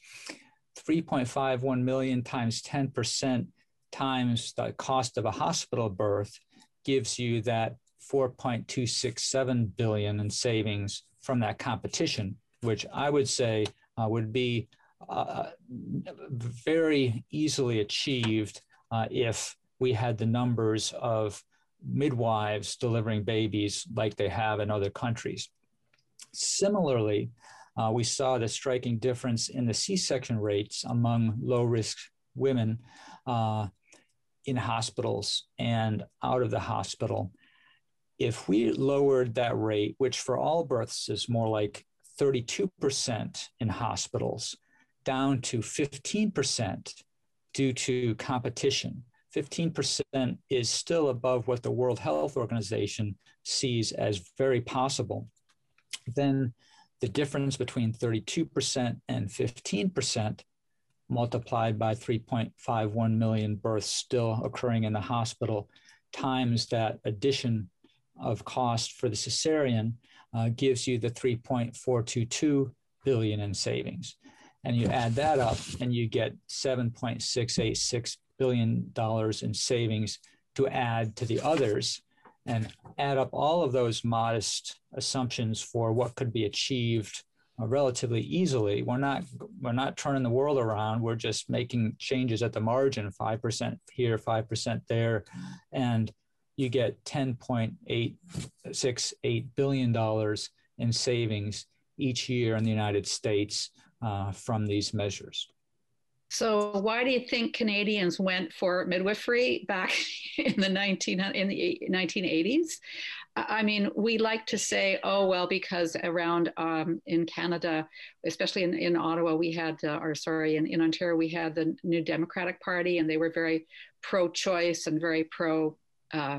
3.51 million times 10% times the cost of a hospital birth gives you that 4.267 billion in savings from that competition, which I would say uh, would be uh, very easily achieved uh, if we had the numbers of midwives delivering babies like they have in other countries. Similarly, uh, we saw the striking difference in the C section rates among low risk women uh, in hospitals and out of the hospital. If we lowered that rate, which for all births is more like 32% in hospitals, down to 15% due to competition, 15% is still above what the World Health Organization sees as very possible, then the difference between 32% and 15% multiplied by 3.51 million births still occurring in the hospital times that addition of cost for the cesarean uh, gives you the 3.422 billion in savings. And you add that up and you get 7.686 billion dollars in savings to add to the others and add up all of those modest assumptions for what could be achieved uh, relatively easily. We're not we're not turning the world around. We're just making changes at the margin 5% here 5% there. And you get 10.868 billion dollars in savings each year in the United States uh, from these measures.
So why do you think Canadians went for midwifery back in the 19 in the 1980s? I mean, we like to say, oh well, because around um, in Canada, especially in, in Ottawa, we had, uh, or sorry, in, in Ontario, we had the New Democratic Party, and they were very pro-choice and very pro uh,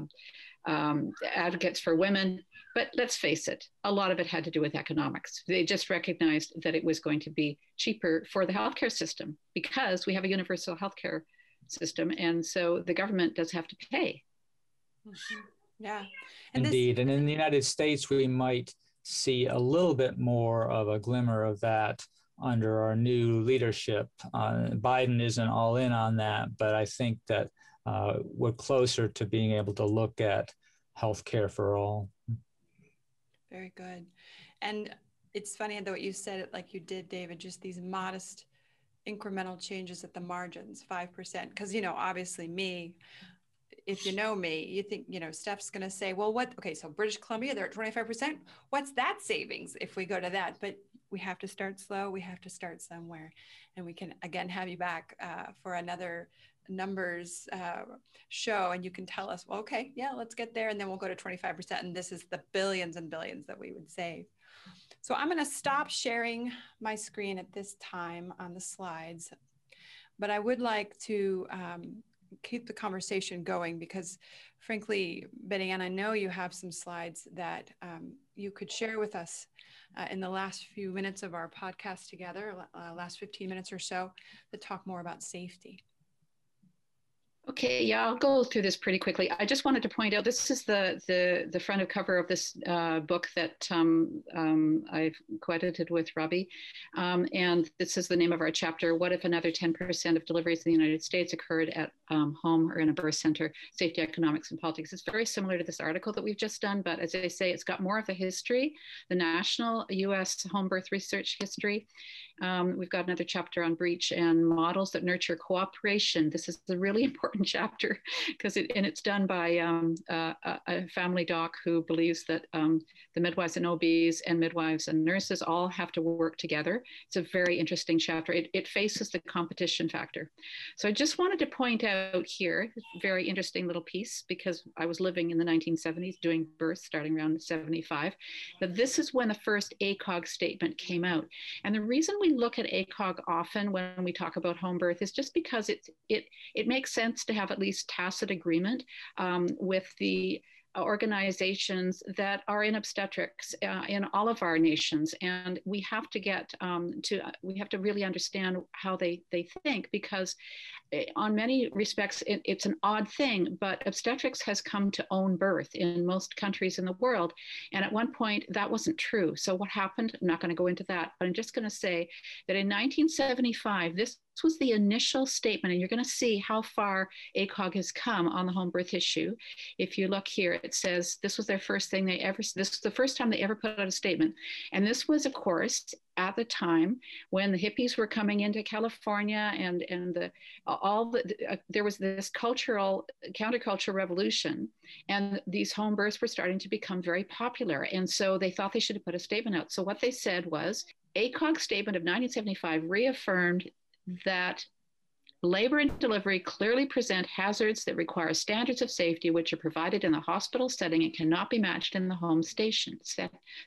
um, advocates for women. But let's face it, a lot of it had to do with economics. They just recognized that it was going to be cheaper for the healthcare system because we have a universal healthcare system. And so the government does have to pay.
Mm-hmm. Yeah.
And Indeed. This- and in the United States, we might see a little bit more of a glimmer of that under our new leadership. Uh, Biden isn't all in on that, but I think that uh, we're closer to being able to look at healthcare for all.
Very good. And it's funny that what you said it like you did, David, just these modest incremental changes at the margins, 5%. Because, you know, obviously me, if you know me, you think, you know, Steff's going to say, well, what? Okay, so British Columbia, they're at 25%. What's that savings if we go to that? But we have to start slow. We have to start somewhere. And we can, again, have you back uh, for another numbers uh, show and you can tell us well okay yeah let's get there and then we'll go to 25% and this is the billions and billions that we would save. So i'm going to stop sharing my screen at this time on the slides but i would like to um, keep the conversation going because frankly betty ann i know you have some slides that um, you could share with us uh, in the last few minutes of our podcast together uh, last 15 minutes or so to talk more about safety
Okay, yeah, I'll go through this pretty quickly. I just wanted to point out this is the the the front of cover of this uh, book that um, um, I've co-edited with Robbie, um, and this is the name of our chapter. What if another 10% of deliveries in the United States occurred at um, home or in a birth center? Safety, economics, and politics. It's very similar to this article that we've just done, but as I say, it's got more of the history, the national U.S. home birth research history, um, we've got another chapter on breech and models that nurture cooperation. This is a really important important chapter because it and it's done by um, a, a, family doc who believes that um, the midwives and OBs and midwives and nurses all have to work together. It's a very interesting chapter. It, it faces the competition factor. So I just wanted to point out here, very interesting little piece because I was living in the 1970s doing births starting around 75, that this is when the first ACOG statement came out. And the reason we look at ACOG often when we talk about home birth is just because it, it, it makes sense to have at least tacit agreement um, with the organizations that are in obstetrics uh, in all of our nations. And we have to get um, to we have to really understand how they they think because eh, on many respects it, it's an odd thing but obstetrics has come to own birth in most countries in the world. And at one point that wasn't true. So what happened? I'm not going to go into that but i'm just going to say that in 1975 this this was the initial statement, and you're going to see how far ACOG has come on the home birth issue. If you look here, it says this was their first thing they ever, this was the first time they ever put out a statement. And this was, of course, at the time when the hippies were coming into California and, and the, all the, uh, there was this cultural, counterculture revolution, and these home births were starting to become very popular. And so they thought they should have put a statement out. So what they said was, ACOG statement of 1975 reaffirmed that labor and delivery clearly present hazards that require standards of safety which are provided in the hospital setting and cannot be matched in the home station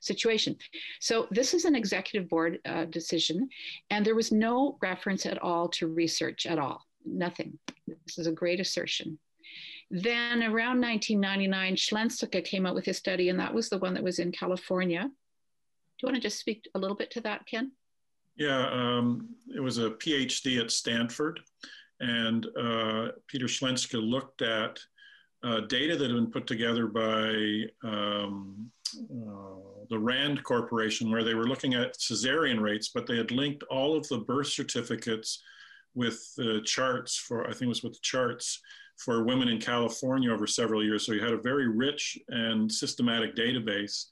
situation. So this is an executive board uh, decision, and there was no reference at all to research at all. Nothing. This is a great assertion. Then around 1999, Schlenzka came out with his study, and that was the one that was in California. Do you want to just speak a little bit to that, Ken?
Yeah, um, it was a PhD at Stanford, and uh, Peter Schlenzka looked at uh, data that had been put together by um, uh, the Rand Corporation, where they were looking at cesarean rates, but they had linked all of the birth certificates with the charts for, I think it was with the charts for women in California over several years. So he had a very rich and systematic database.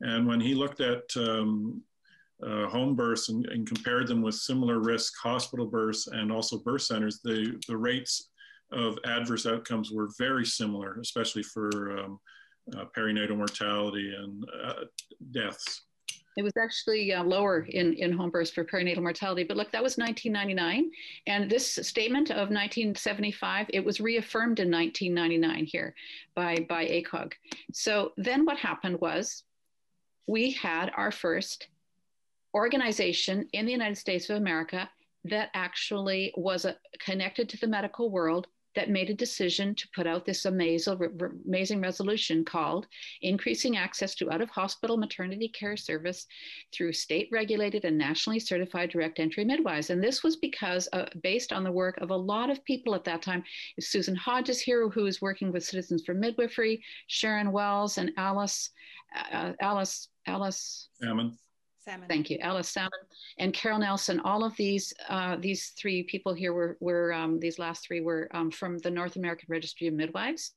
And when he looked at um, uh, home births and, and, compared them with similar risk hospital births and also birth centers, the, the rates of adverse outcomes were very similar, especially for um, uh, perinatal mortality and uh, deaths.
It was actually uh, lower in, in home births for perinatal mortality. But look, that was 1999. And this statement of 1975, it was reaffirmed in 1999 here by, by ACOG. So then what happened was we had our first organization in the United States of America that actually was a, connected to the medical world that made a decision to put out this amazing, amazing resolution called Increasing Access to Out of Hospital Maternity Care Service through State Regulated and Nationally Certified Direct Entry Midwives. And this was because, uh, based on the work of a lot of people at that time, Susan Hodges here, who is working with Citizens for Midwifery, Sharon Wells, and Alice, uh, Alice, Alice.
Salmon.
Salmon.
Thank you, Alice Salmon and Carol Nelson. All of these uh, these three people here were were um, these last three were um, from the North American Registry of Midwives.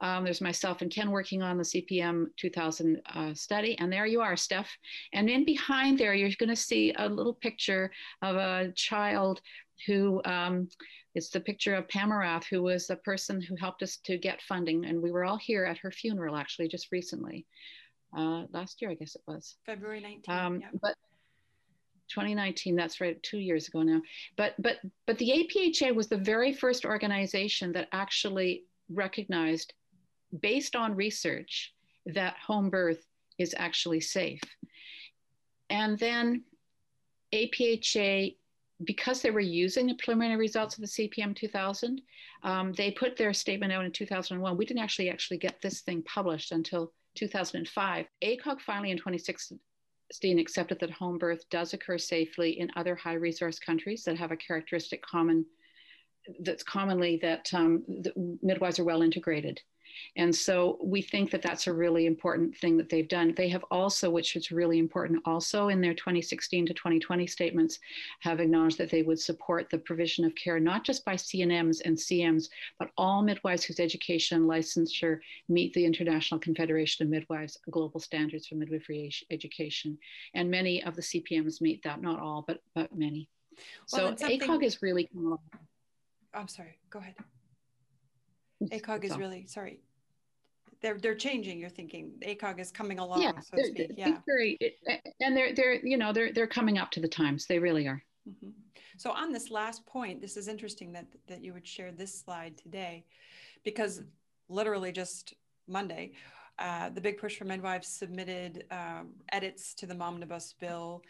Um, there's myself and Ken working on the CPM 2000 uh, study, and there you are, Steff. And in behind there, you're going to see a little picture of a child who. Um, it's the picture of Pam Arath, who was the person who helped us to get funding, and we were all here at her funeral actually just recently uh, last year, I guess it was.
February 19th. Um, yeah.
But 2019, that's right, two years ago now. But but but the APHA was the very first organization that actually recognized, based on research, that home birth is actually safe. And then APHA because they were using the preliminary results of the CPM 2000, um, they put their statement out in 2001. We didn't actually actually get this thing published until 2005, ACOG finally in 2016 accepted that home birth does occur safely in other high resource countries that have a characteristic common that's commonly that um, the midwives are well integrated. And so we think that that's a really important thing that they've done. They have also, which is really important, also in their 2016 to 2020 statements, have acknowledged that they would support the provision of care, not just by CNMs and CMs, but all midwives whose education and licensure meet the International Confederation of Midwives global standards for midwifery education. And many of the CPMs meet that, not all, but, but many. Well, so ACOG is really.
I'm sorry, go ahead. ACOG is really sorry. They're they're changing. You're thinking ACOG is coming along, yeah, so to speak. Yeah,
very, and they're they're you know they're they're coming up to the times. They really are. Mm-hmm.
So on this last point, this is interesting that that you would share this slide today, because literally just Monday, uh, the Big Push for Midwives submitted um, edits to the Momnibus bill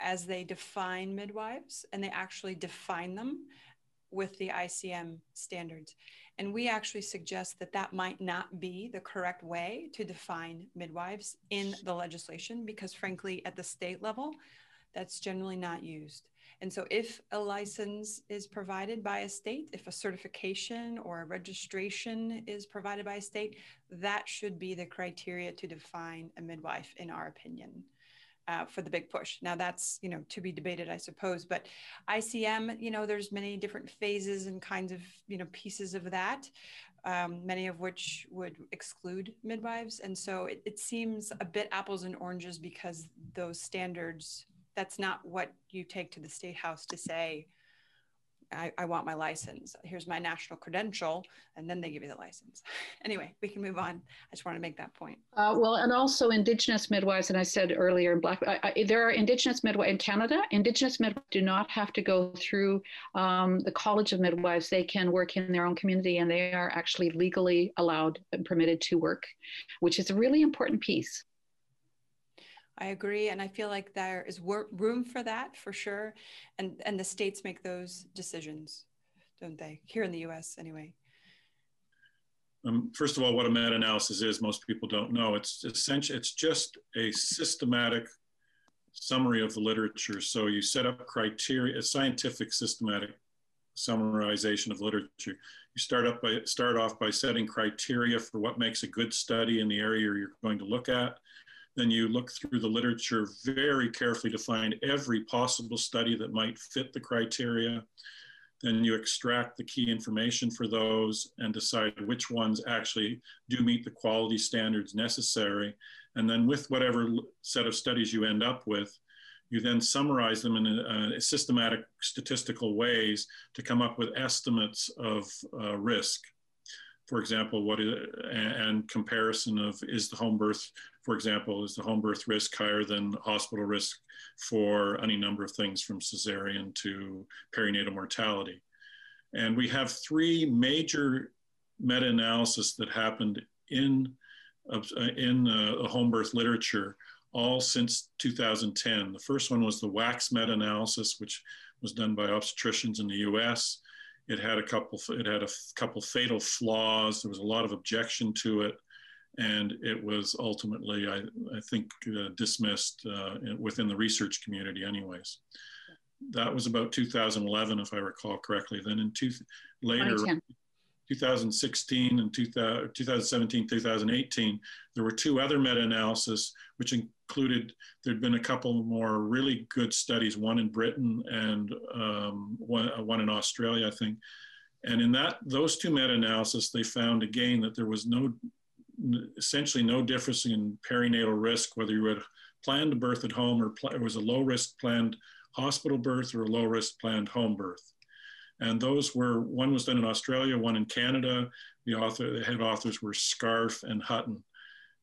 as they define midwives, and they actually define them with the ICM standards. And we actually suggest that that might not be the correct way to define midwives in the legislation because, frankly, at the state level, that's generally not used. And so, if a license is provided by a state, if a certification or a registration is provided by a state, that should be the criteria to define a midwife, in our opinion uh, for the big push. Now that's you know to be debated, I suppose. But ICM, you know, there's many different phases and kinds of you know pieces of that. Um, many of which would exclude midwives. And so it, it seems a bit apples and oranges because those standards, that's not what you take to the state house to say, I, I, want my license. Here's my national credential, and then they give you the license. anyway, we can move on. I just want to make that point.
Uh, well, and also Indigenous midwives, and I said earlier in Black, I, I, there are Indigenous midwives in Canada. Indigenous midwives do not have to go through um, the College of Midwives. They can work in their own community, and they are actually legally allowed and permitted to work, which is a really important piece.
I agree, and I feel like there is wor- room for that for sure, and and the states make those decisions, don't they? Here in the U.S. anyway.
Um, first of all, what a meta-analysis is, most people don't know. It's essentially it's just a systematic summary of the literature. So you set up criteria, a scientific systematic summarization of literature. You start up by start off by setting criteria for what makes a good study in the area you're going to look at. Then you look through the literature very carefully to find every possible study that might fit the criteria. Then you extract the key information for those and decide which ones actually do meet the quality standards necessary. And then with whatever set of studies you end up with, you then summarize them in a, a systematic statistical ways to come up with estimates of uh, risk for example, what is, and comparison of is the home birth, for example, is the home birth risk higher than hospital risk for any number of things from cesarean to perinatal mortality. And we have three major meta-analysis that happened in, uh, in uh, home birth literature all since 2010. The first one was the Wax meta-analysis, which was done by obstetricians in the US. It had a couple. It had a couple fatal flaws. There was a lot of objection to it, and it was ultimately, I, I think, uh, dismissed uh, within the research community, anyways. That was about 2011, if I recall correctly. Then in two later, 2016 and 2017, 2018, there were two other meta-analysis, which included, there'd been a couple more really good studies, one in Britain and um, one, uh, one in Australia, I think. And in that, those two meta-analysis, they found again that there was no, essentially no difference in perinatal risk, whether you had planned a birth at home or it was a low risk planned hospital birth or a low risk planned home birth. And those were, one was done in Australia, one in Canada. The author, the head authors were Scarf and Hutton.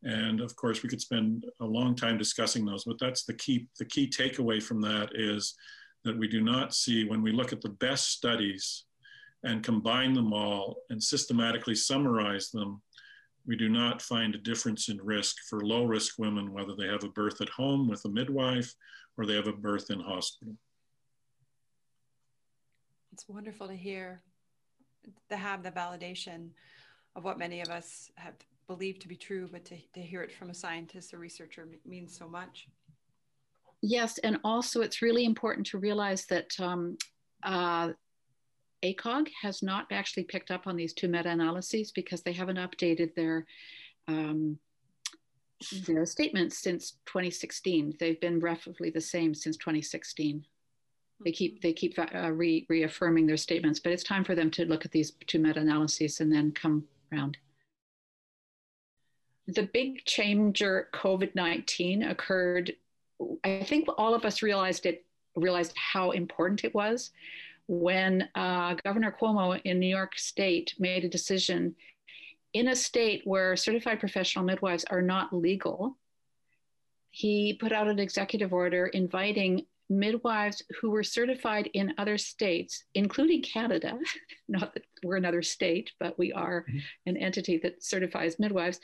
And of course, we could spend a long time discussing those, but that's the key, the key takeaway from that is that we do not see, when we look at the best studies and combine them all and systematically summarize them, we do not find a difference in risk for low risk women, whether they have a birth at home with a midwife or they have a birth in hospital.
It's wonderful to hear, to have the validation of what many of us have believed to be true, but to, to hear it from a scientist, a researcher means so much.
Yes, and also it's really important to realize that um, uh, ACOG has not actually picked up on these two meta-analyses because they haven't updated their um, their statements since 2016. They've been roughly the same since 2016 they keep they keep uh, re- reaffirming their statements but it's time for them to look at these two meta-analyses and then come around. The big changer covid-19 occurred i think all of us realized it realized how important it was when uh, Governor Cuomo in New York State made a decision in a state where certified professional midwives are not legal. He put out an executive order inviting midwives who were certified in other states, including Canada, not that we're another state, but we are mm-hmm. an entity that certifies midwives.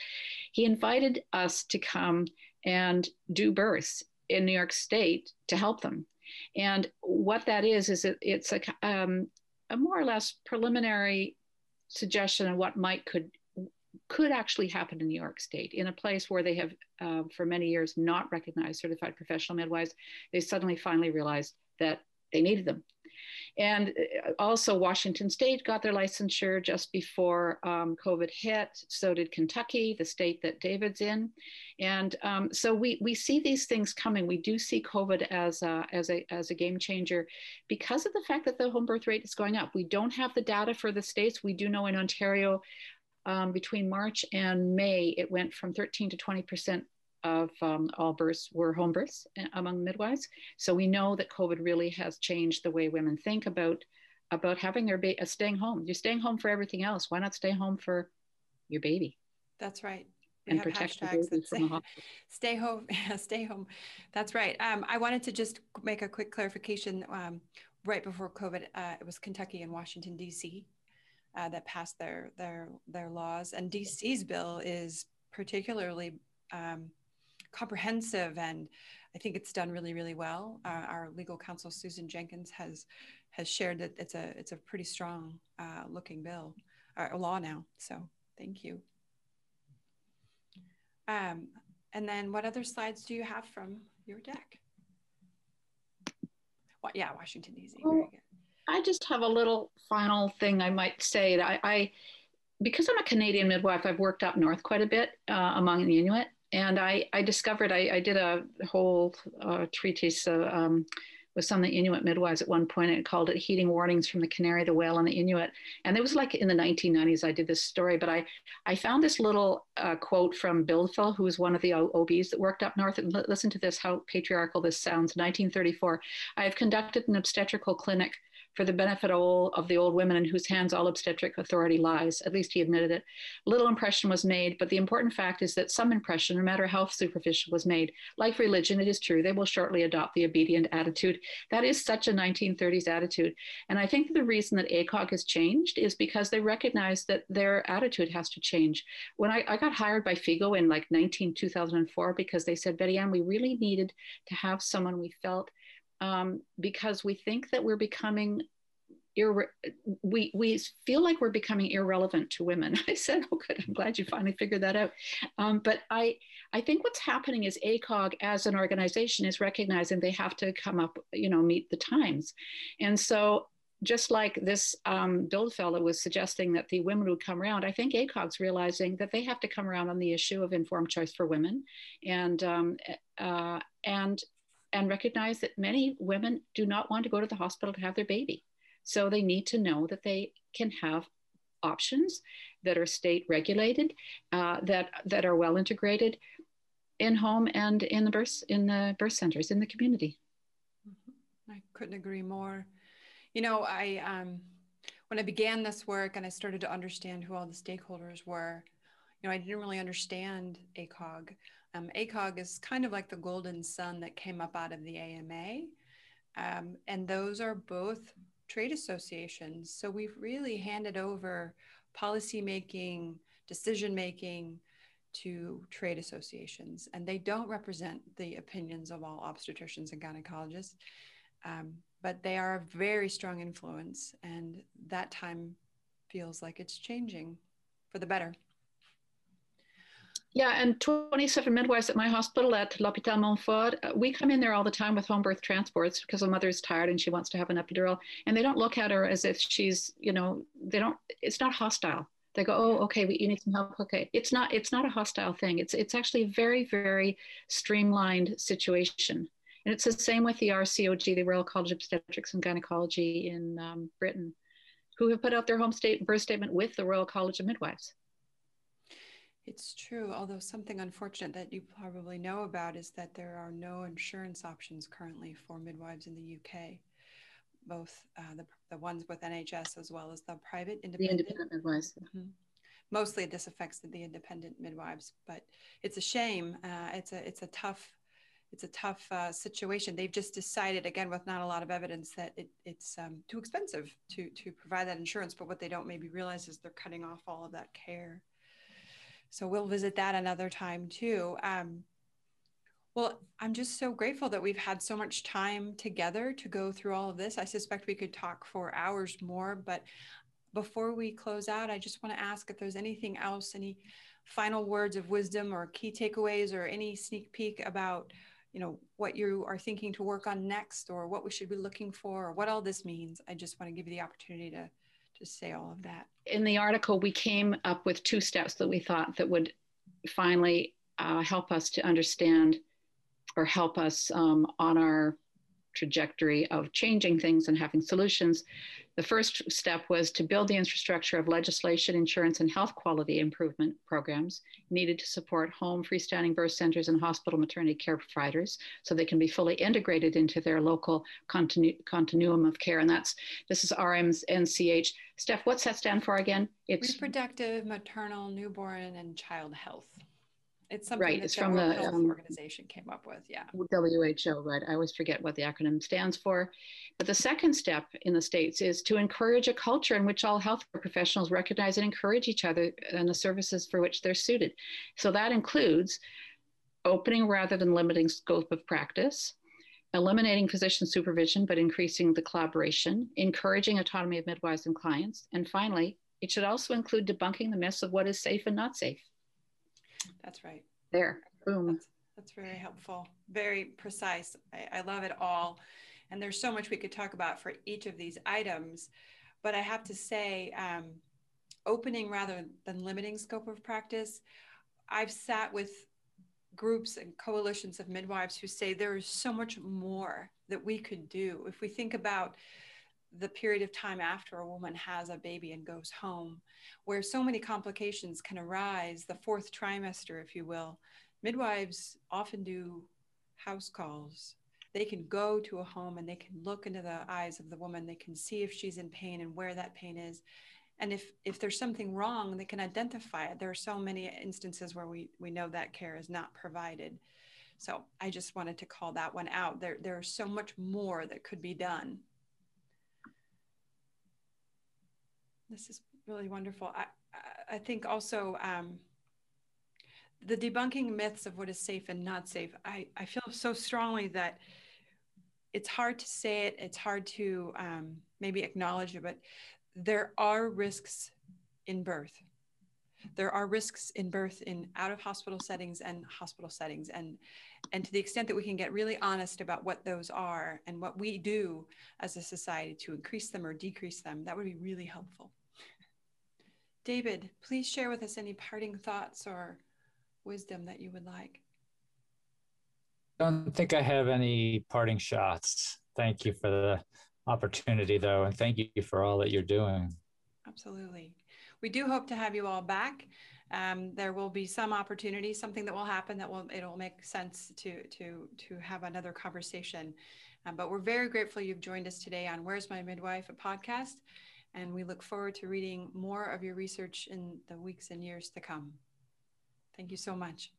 He invited us to come and do births in New York State to help them. And what that is, is it, it's a, um, a more or less preliminary suggestion of what might could could actually happen in New York State, in a place where they have, uh, for many years, not recognized certified professional midwives. They suddenly finally realized that they needed them. And uh, also, Washington State got their licensure just before um, COVID hit. So did Kentucky, the state that David's in. And um, so we, we see these things coming. We do see COVID as a, as, a, as a game changer because of the fact that the home birth rate is going up. We don't have the data for the states. We do know in Ontario, um, between March and May, it went from 13 to 20 percent of um, all births were home births eh, among midwives. So we know that COVID really has changed the way women think about about having their baby, uh, staying home. You're staying home for everything else. Why not stay home for your baby?
That's right. We and protect hashtags that say, stay home, stay home. That's right. Um, I wanted to just make a quick clarification. Um, right before COVID, uh, it was Kentucky and Washington D.C uh, that passed their their their laws. And DC's bill is particularly um, comprehensive, and I think it's done really really well. Uh, our legal counsel Susan Jenkins has has shared that it's a it's a pretty strong uh, looking bill or uh, law now. So thank you. Um, and then what other slides do you have from your deck? Well, yeah, Washington D.C. Good.
I just have a little final thing I might say. I, I because I'm a Canadian midwife, I've worked up north quite a bit uh, among the Inuit, and I, I discovered I, I, did a whole uh, treatise uh, um, with some of the Inuit midwives at one point and called it Heeding Warnings from the Canary, the Whale, and the Inuit. And it was like in the 1990s I did this story, but I, I found this little uh, quote from Bildfell, who was one of the OBs that worked up north. And listen to this, how patriarchal this sounds. 1934, I have conducted an obstetrical clinic for the benefit of, all, of the old women in whose hands all obstetric authority lies. At least he admitted it. Little impression was made, but the important fact is that some impression, no matter how superficial, was made. Like religion, it is true, they will shortly adopt the obedient attitude. That is such a 1930s attitude. And I think the reason that ACOG has changed is because they recognize that their attitude has to change. When I, I got hired by FIGO in like 19, 2004, because they said, Betty Ann, we really needed to have someone we felt um, because we think that we're becoming irre- we we feel like we're becoming irrelevant to women. I said, "Oh, good. I'm glad you finally figured that out." Um, but I I think what's happening is ACOG as an organization is recognizing they have to come up, you know, meet the times, and so. Just like this um, fellow was suggesting that the women would come around, I think ACOG's realizing that they have to come around on the issue of informed choice for women, and um, uh, and and recognize that many women do not want to go to the hospital to have their baby. So they need to know that they can have options that are state regulated, uh, that that are well integrated in home and in the birth in the birth centers in the community.
Mm-hmm. I couldn't agree more. You know, I um, when I began this work and I started to understand who all the stakeholders were, you know, I didn't really understand ACOG. Um, ACOG is kind of like the golden son that came up out of the AMA. Um, and those are both trade associations. So we've really handed over policy making, decision making to trade associations. And they don't represent the opinions of all obstetricians and gynecologists, um, but they are a very strong influence. And that time feels like it's changing for the better.
Yeah, and 27 midwives at my hospital at L'Hôpital Montfort, uh, we come in there all the time with home birth transports because a mother's tired and she wants to have an epidural. And they don't look at her as if she's, you know, they don't, it's not hostile. They go, oh, okay, you need some help. Okay. It's not, it's not a hostile thing. It's, it's actually a very, very streamlined situation. And it's the same with the RCOG, the Royal College of Obstetrics and Gynecology in um, Britain, who have put out their home state birth statement with the Royal College of Midwives.
It's true, although something unfortunate that you probably know about is that there are no insurance options currently for midwives in the UK. both uh, the, the ones with NHS as well as the private
independent, the independent midwives. Mm-hmm.
Mostly, this affects the the, independent midwives, but it's a shame. Uh, it's a it's a tough it's a tough uh, situation. They've just decided, again, with not a lot of evidence, that it, it's um, too expensive to to provide that insurance. But what they don't maybe realize is they're cutting off all of that care. So we'll visit that another time too. Um, well, I'm just so grateful that we've had so much time together to go through all of this. I suspect we could talk for hours more, but before we close out, I just want to ask if there's anything else, any final words of wisdom or key takeaways or any sneak peek about you know what you are thinking to work on next or what we should be looking for or what all this means i just want to give you the opportunity to to say all of that.
In the article we came up with two steps that we thought that would finally uh, help us to understand or help us um, on our trajectory of changing things and having solutions. The first step was to build the infrastructure of legislation, insurance, and health quality improvement programs needed to support home, freestanding birth centers, and hospital maternity care providers so they can be fully integrated into their local continu- continuum of care. And that's this is RMNCH. Steff, what's that stand for again?
It's reproductive, maternal, newborn, and child health. It's something
right.
that
it's
the
from
World
the
Health
um,
Organization came up with. Yeah.
WHO, right? I always forget what the acronym stands for. But the second step in the States is to encourage a culture in which all healthcare professionals recognize and encourage each other and the services for which they're suited. So that includes opening rather than limiting scope of practice, eliminating physician supervision but increasing the collaboration, encouraging autonomy of midwives and clients, and finally, it should also include debunking the myths of what is safe and not safe.
That's right.
There, boom.
That's, that's very helpful, very precise. I, I love it all. And there's so much we could talk about for each of these items. But I have to say, um, opening rather than limiting scope of practice, I've sat with groups and coalitions of midwives who say there is so much more that we could do. If we think about the period of time after a woman has a baby and goes home, where so many complications can arise, the fourth trimester, if you will. Midwives often do house calls. They can go to a home and they can look into the eyes of the woman. They can see if she's in pain and where that pain is. And if, if there's something wrong, they can identify it. There are so many instances where we, we know that care is not provided. So I just wanted to call that one out. There, there's so much more that could be done This is really wonderful. I, I think also um, the debunking myths of what is safe and not safe. I, I feel so strongly that it's hard to say it, it's hard to um, maybe acknowledge it, but there are risks in birth. There are risks in birth in out of hospital settings and hospital settings. And, and to the extent that we can get really honest about what those are and what we do as a society to increase them or decrease them, that would be really helpful. David, please share with us any parting thoughts or wisdom that you would like.
I don't think I have any parting shots. Thank you for the opportunity, though, and thank you for all that you're doing.
Absolutely. We do hope to have you all back. Um, there will be some opportunity, something that will happen that will it'll make sense to to to have another conversation. Um, but we're very grateful you've joined us today on Where's My Midwife, a podcast and we look forward to reading more of your research in the weeks and years to come. Thank you so much.